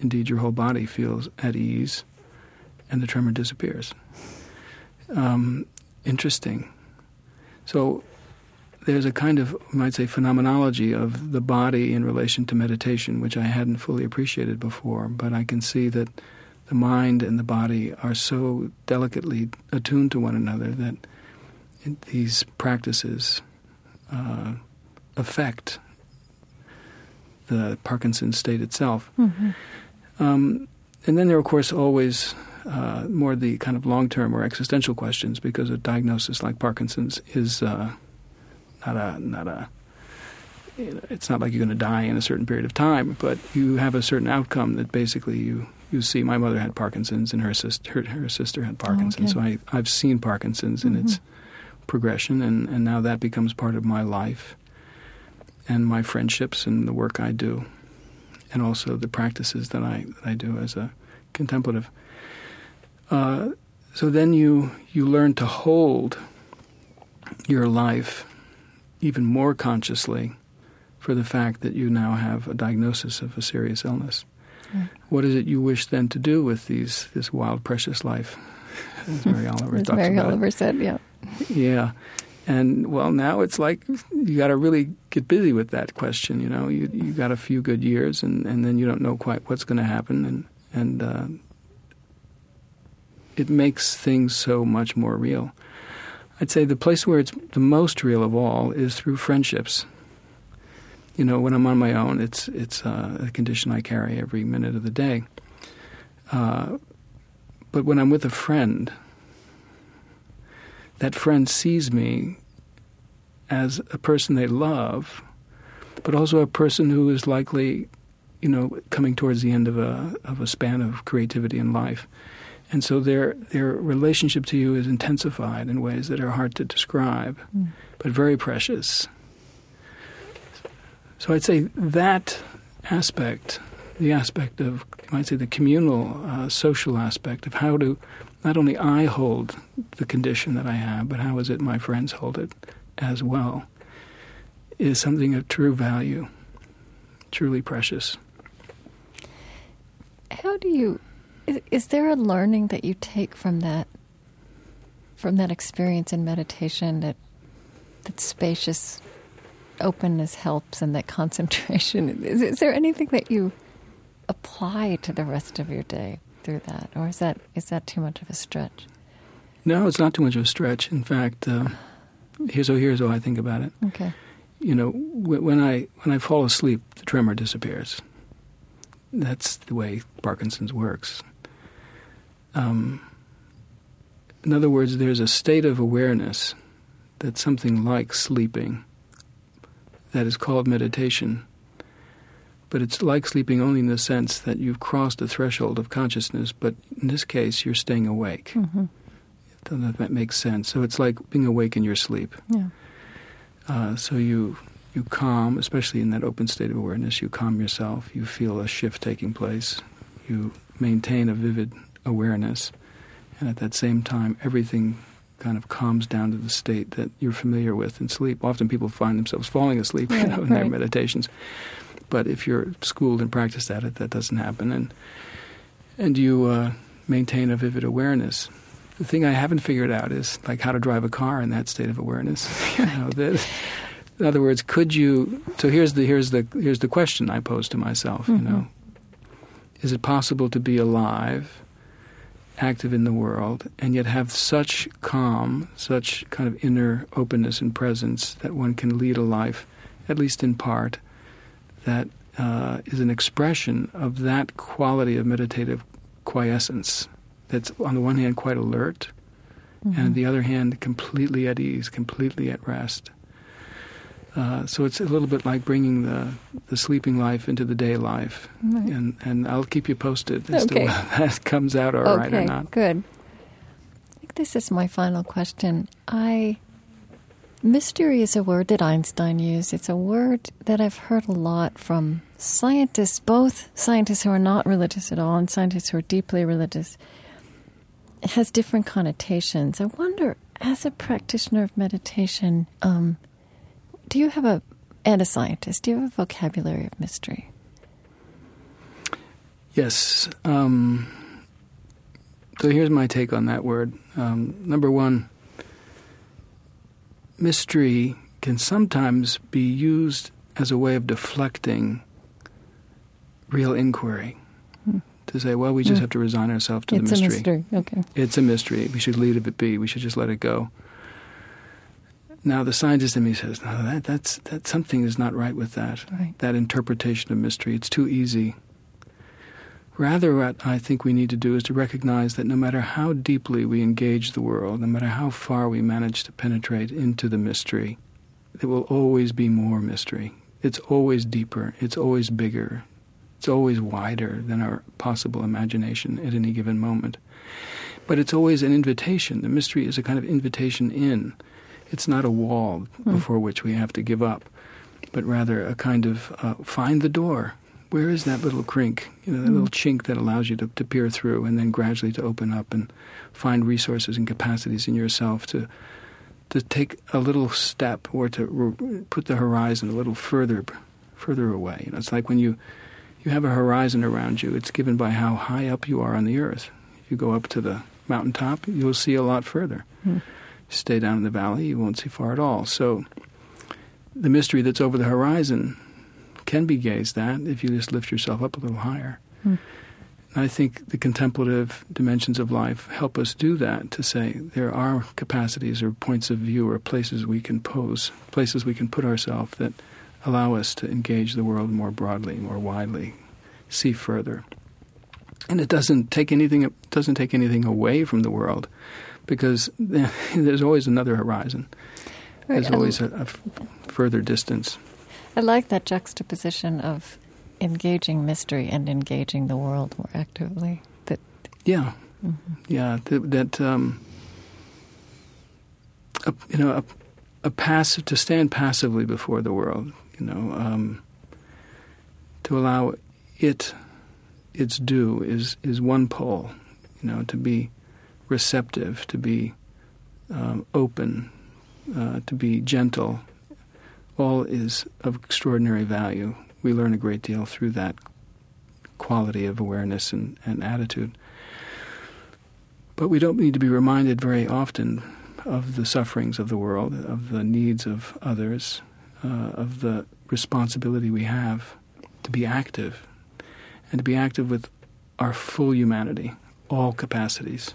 indeed your whole body feels at ease and the tremor disappears. Um, interesting. So there's a kind of, you might say, phenomenology of the body in relation to meditation, which I hadn't fully appreciated before, but I can see that the mind and the body are so delicately attuned to one another that these practices uh, affect the Parkinson's state itself. Mhm. Um, and then there are, of course, always uh, more the kind of long term or existential questions because a diagnosis like Parkinson's is uh, not a not a you know, it's not like you're going to die in a certain period of time, but you have a certain outcome that basically you you see my mother had Parkinson's and her sister her, her sister had Parkinson's. Oh, okay. So I I've seen Parkinson's in its progression, and and now that becomes part of my life, and my friendships and the work I do, and also the practices that I that I do as a contemplative. Uh, so then you you learn to hold your life even more consciously for the fact that you now have a diagnosis of a serious illness. Right. What is it you wish then to do with these this wild, precious life? As Mary Oliver As Mary about. it. Oliver said, yeah. Yeah. And well, now it's like you got to really get busy with that question. You know, you you got a few good years, and, and then you don't know quite what's going to happen, and and uh, it makes things so much more real. I'd say the place where it's the most real of all is through friendships. You know, when I'm on my own, it's it's uh, a condition I carry every minute of the day. Uh, but when I'm with a friend, that friend sees me as a person they love, but also a person who is likely, you know, coming towards the end of a of a span of creativity in life. And so their their relationship to you is intensified in ways that are hard to describe, but very precious. So I'd say that aspect, the aspect of, you might say, the communal, uh, social aspect of how to not only I hold the condition that I have, but how is it my friends hold it as well, is something of true value, truly precious. How do you? Is, there a learning that you take from that, from that experience in meditation that that spacious openness helps and that concentration? Is, is there anything that you apply to the rest of your day through that, or is that is that too much of a stretch? No, it's not too much of a stretch. In fact, uh, here's how here's how I think about it. Okay. You know, when I when I fall asleep, the tremor disappears. That's the way Parkinson's works. Um, in other words, there's a state of awareness that's something like sleeping that is called meditation. But it's like sleeping only in the sense that you've crossed the threshold of consciousness, but in this case, you're staying awake. Mm-hmm. Doesn't know if that makes sense. So it's like being awake in your sleep. Yeah. Uh, so you you calm, especially in that open state of awareness. You calm yourself. You feel a shift taking place. You maintain a vivid awareness, and at that same time, everything kind of calms down to the state that you're familiar with in sleep. Often people find themselves falling asleep, you know, in their meditations. But if you're schooled and practiced at it, that doesn't happen, and and you uh, maintain a vivid awareness. The thing I haven't figured out is like how to drive a car in that state of awareness. you know, that, in other words, could you? So here's the here's the here's the question I pose to myself. You know, is it possible to be alive, active in the world, and yet have such calm, such kind of inner openness and presence that one can lead a life, at least in part, that uh, is an expression of that quality of meditative quiescence that's on the one hand quite alert and on the other hand completely at ease completely at rest uh, so it's a little bit like bringing the, the sleeping life into the day life Right. and, and I'll keep you posted as Okay. to whether that comes out all right okay, or not good. I think this is my final question. I mystery is a word that Einstein used. It's a word that I've heard a lot from scientists, both scientists who are not religious at all and scientists who are deeply religious. It has different connotations. I wonder, as a practitioner of meditation, um, do you have a and a scientist, do you have a vocabulary of mystery? Yes. Um, so here's my take on that word. Um, number one, mystery can sometimes be used as a way of deflecting real inquiry. To say, well, we just Hmm. have to resign ourselves to it's the a mystery. Okay. It's a mystery. We should leave it be. We should just let it go. Now, the scientist in me says, no, that, that's, that something is not right with that. Right. That interpretation of mystery. It's too easy. Rather, what I think we need to do is to recognize that no matter how deeply we engage the world, no matter how far we manage to penetrate into the mystery, there will always be more mystery. It's always deeper. It's always bigger. It's always wider than our possible imagination at any given moment. But it's always an invitation. The mystery is a kind of invitation in. It's not a wall Hmm. before which we have to give up, but rather a kind of uh, find the door. Where is that little crink, you know, that little mm. chink that allows you to, to peer through and then gradually to open up and find resources and capacities in yourself to to take a little step or to put the horizon a little further further away. You know, it's like when you you have a horizon around you. It's given by how high up you are on the earth. If you go up to the mountaintop, you'll see a lot further. Hmm. Stay down in the valley, you won't see far at all. So the mystery that's over the horizon can be gazed at if you just lift yourself up a little higher. Hmm. And I think the contemplative dimensions of life help us do that to say there are capacities or points of view or places we can pose, places we can put ourselves that allow us to engage the world more broadly, more widely, see further. And it doesn't take anything it doesn't take anything away from the world because there's always another horizon. Right, There's always a, a f- further distance. I like that juxtaposition of engaging mystery and engaging the world more actively. That Yeah, Mm-hmm. yeah. That, that um, a, you know, a, a pass to stand passively before the world. You know, um, to allow it its due is is one pole. You know, to be receptive, to be um, open, uh, to be gentle. All is of extraordinary value. We learn a great deal through that quality of awareness and, and attitude. But we don't need to be reminded very often of the sufferings of the world, of the needs of others, uh, of the responsibility we have to be active, and to be active with our full humanity, all capacities,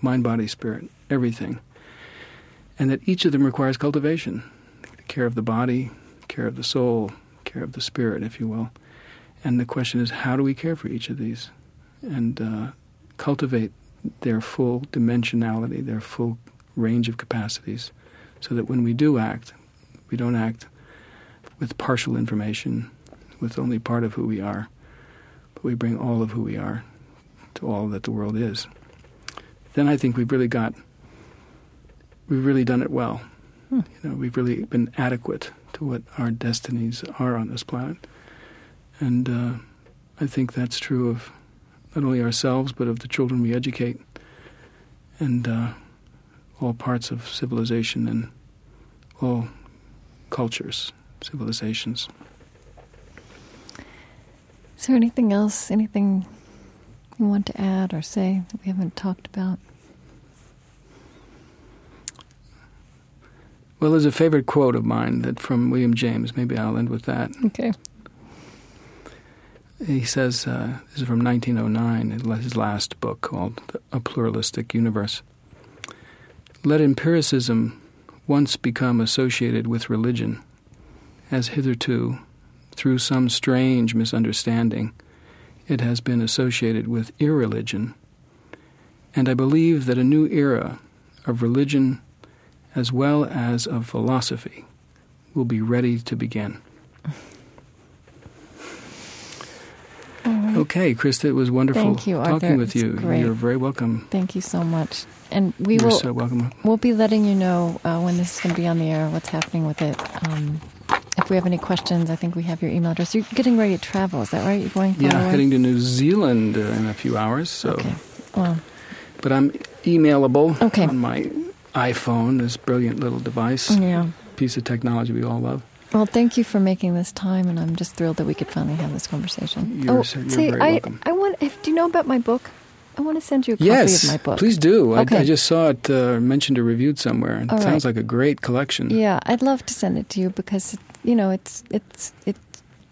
mind, body, spirit, everything. And that each of them requires cultivation care of the body, care of the soul, care of the spirit, if you will. And the question is, how do we care for each of these and uh, cultivate their full dimensionality, their full range of capacities, so that when we do act, we don't act with partial information, with only part of who we are, but we bring all of who we are to all that the world is. Then I think we've really got, we've really done it well. You know, we've really been adequate to what our destinies are on this planet. And uh, I think that's true of not only ourselves, but of the children we educate and uh, all parts of civilization and all cultures, civilizations. is there anything else? Anything you want to add or say that we haven't talked about? Well, there's a favorite quote of mine that from William James. Maybe I'll end with that. Okay. He says, uh, this is from 1909, his last book called A Pluralistic Universe. Let empiricism once become associated with religion, as hitherto, through some strange misunderstanding, it has been associated with irreligion. And I believe that a new era of religion as well as of philosophy will be ready to begin. Okay, Krista, it was wonderful Thank you, talking with you. You're very welcome. Thank you so much. And we You're will so welcome. we'll be letting you know uh, when this is going to be on the air, what's happening with it. Um, if we have any questions, I think we have your email address. You're getting ready to travel, is that right? You're going Yeah, away? heading to New Zealand uh, in a few hours. So, Okay. Well, but I'm emailable Okay. on my iPhone. This brilliant little device, yeah. piece of technology we all love. Well, thank you for making this time, and I'm just thrilled that we could finally have this conversation. You're oh, so- you're say, very I, welcome. I want. If, do you know about my book? I want to send you a copy yes, of my book. please do. I, Okay. I just saw it uh, mentioned or reviewed somewhere. It All right. sounds like a great collection. Yeah, I'd love to send it to you because you know it's it's it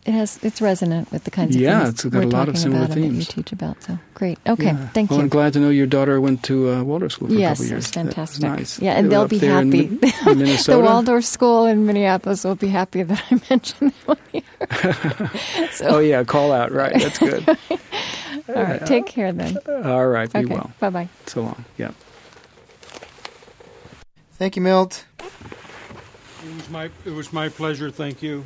it has it's resonant with the kinds of Yeah, things it's got we're a lot of talking similar about and that you teach about. So great. Okay, Yeah. thank well, you. I'm glad to know your daughter went to uh, Waldorf School for yes, a couple it years. was That fantastic. nice. Yeah, and they they'll be there in happy. In the Waldorf School in Minneapolis will be happy that I mentioned them here. so, Oh yeah, call out. Right, that's good. all right, take care then. All right, be Okay, well. bye bye. So long. Yeah. Thank you, Milt. It was my, it was my pleasure, thank you.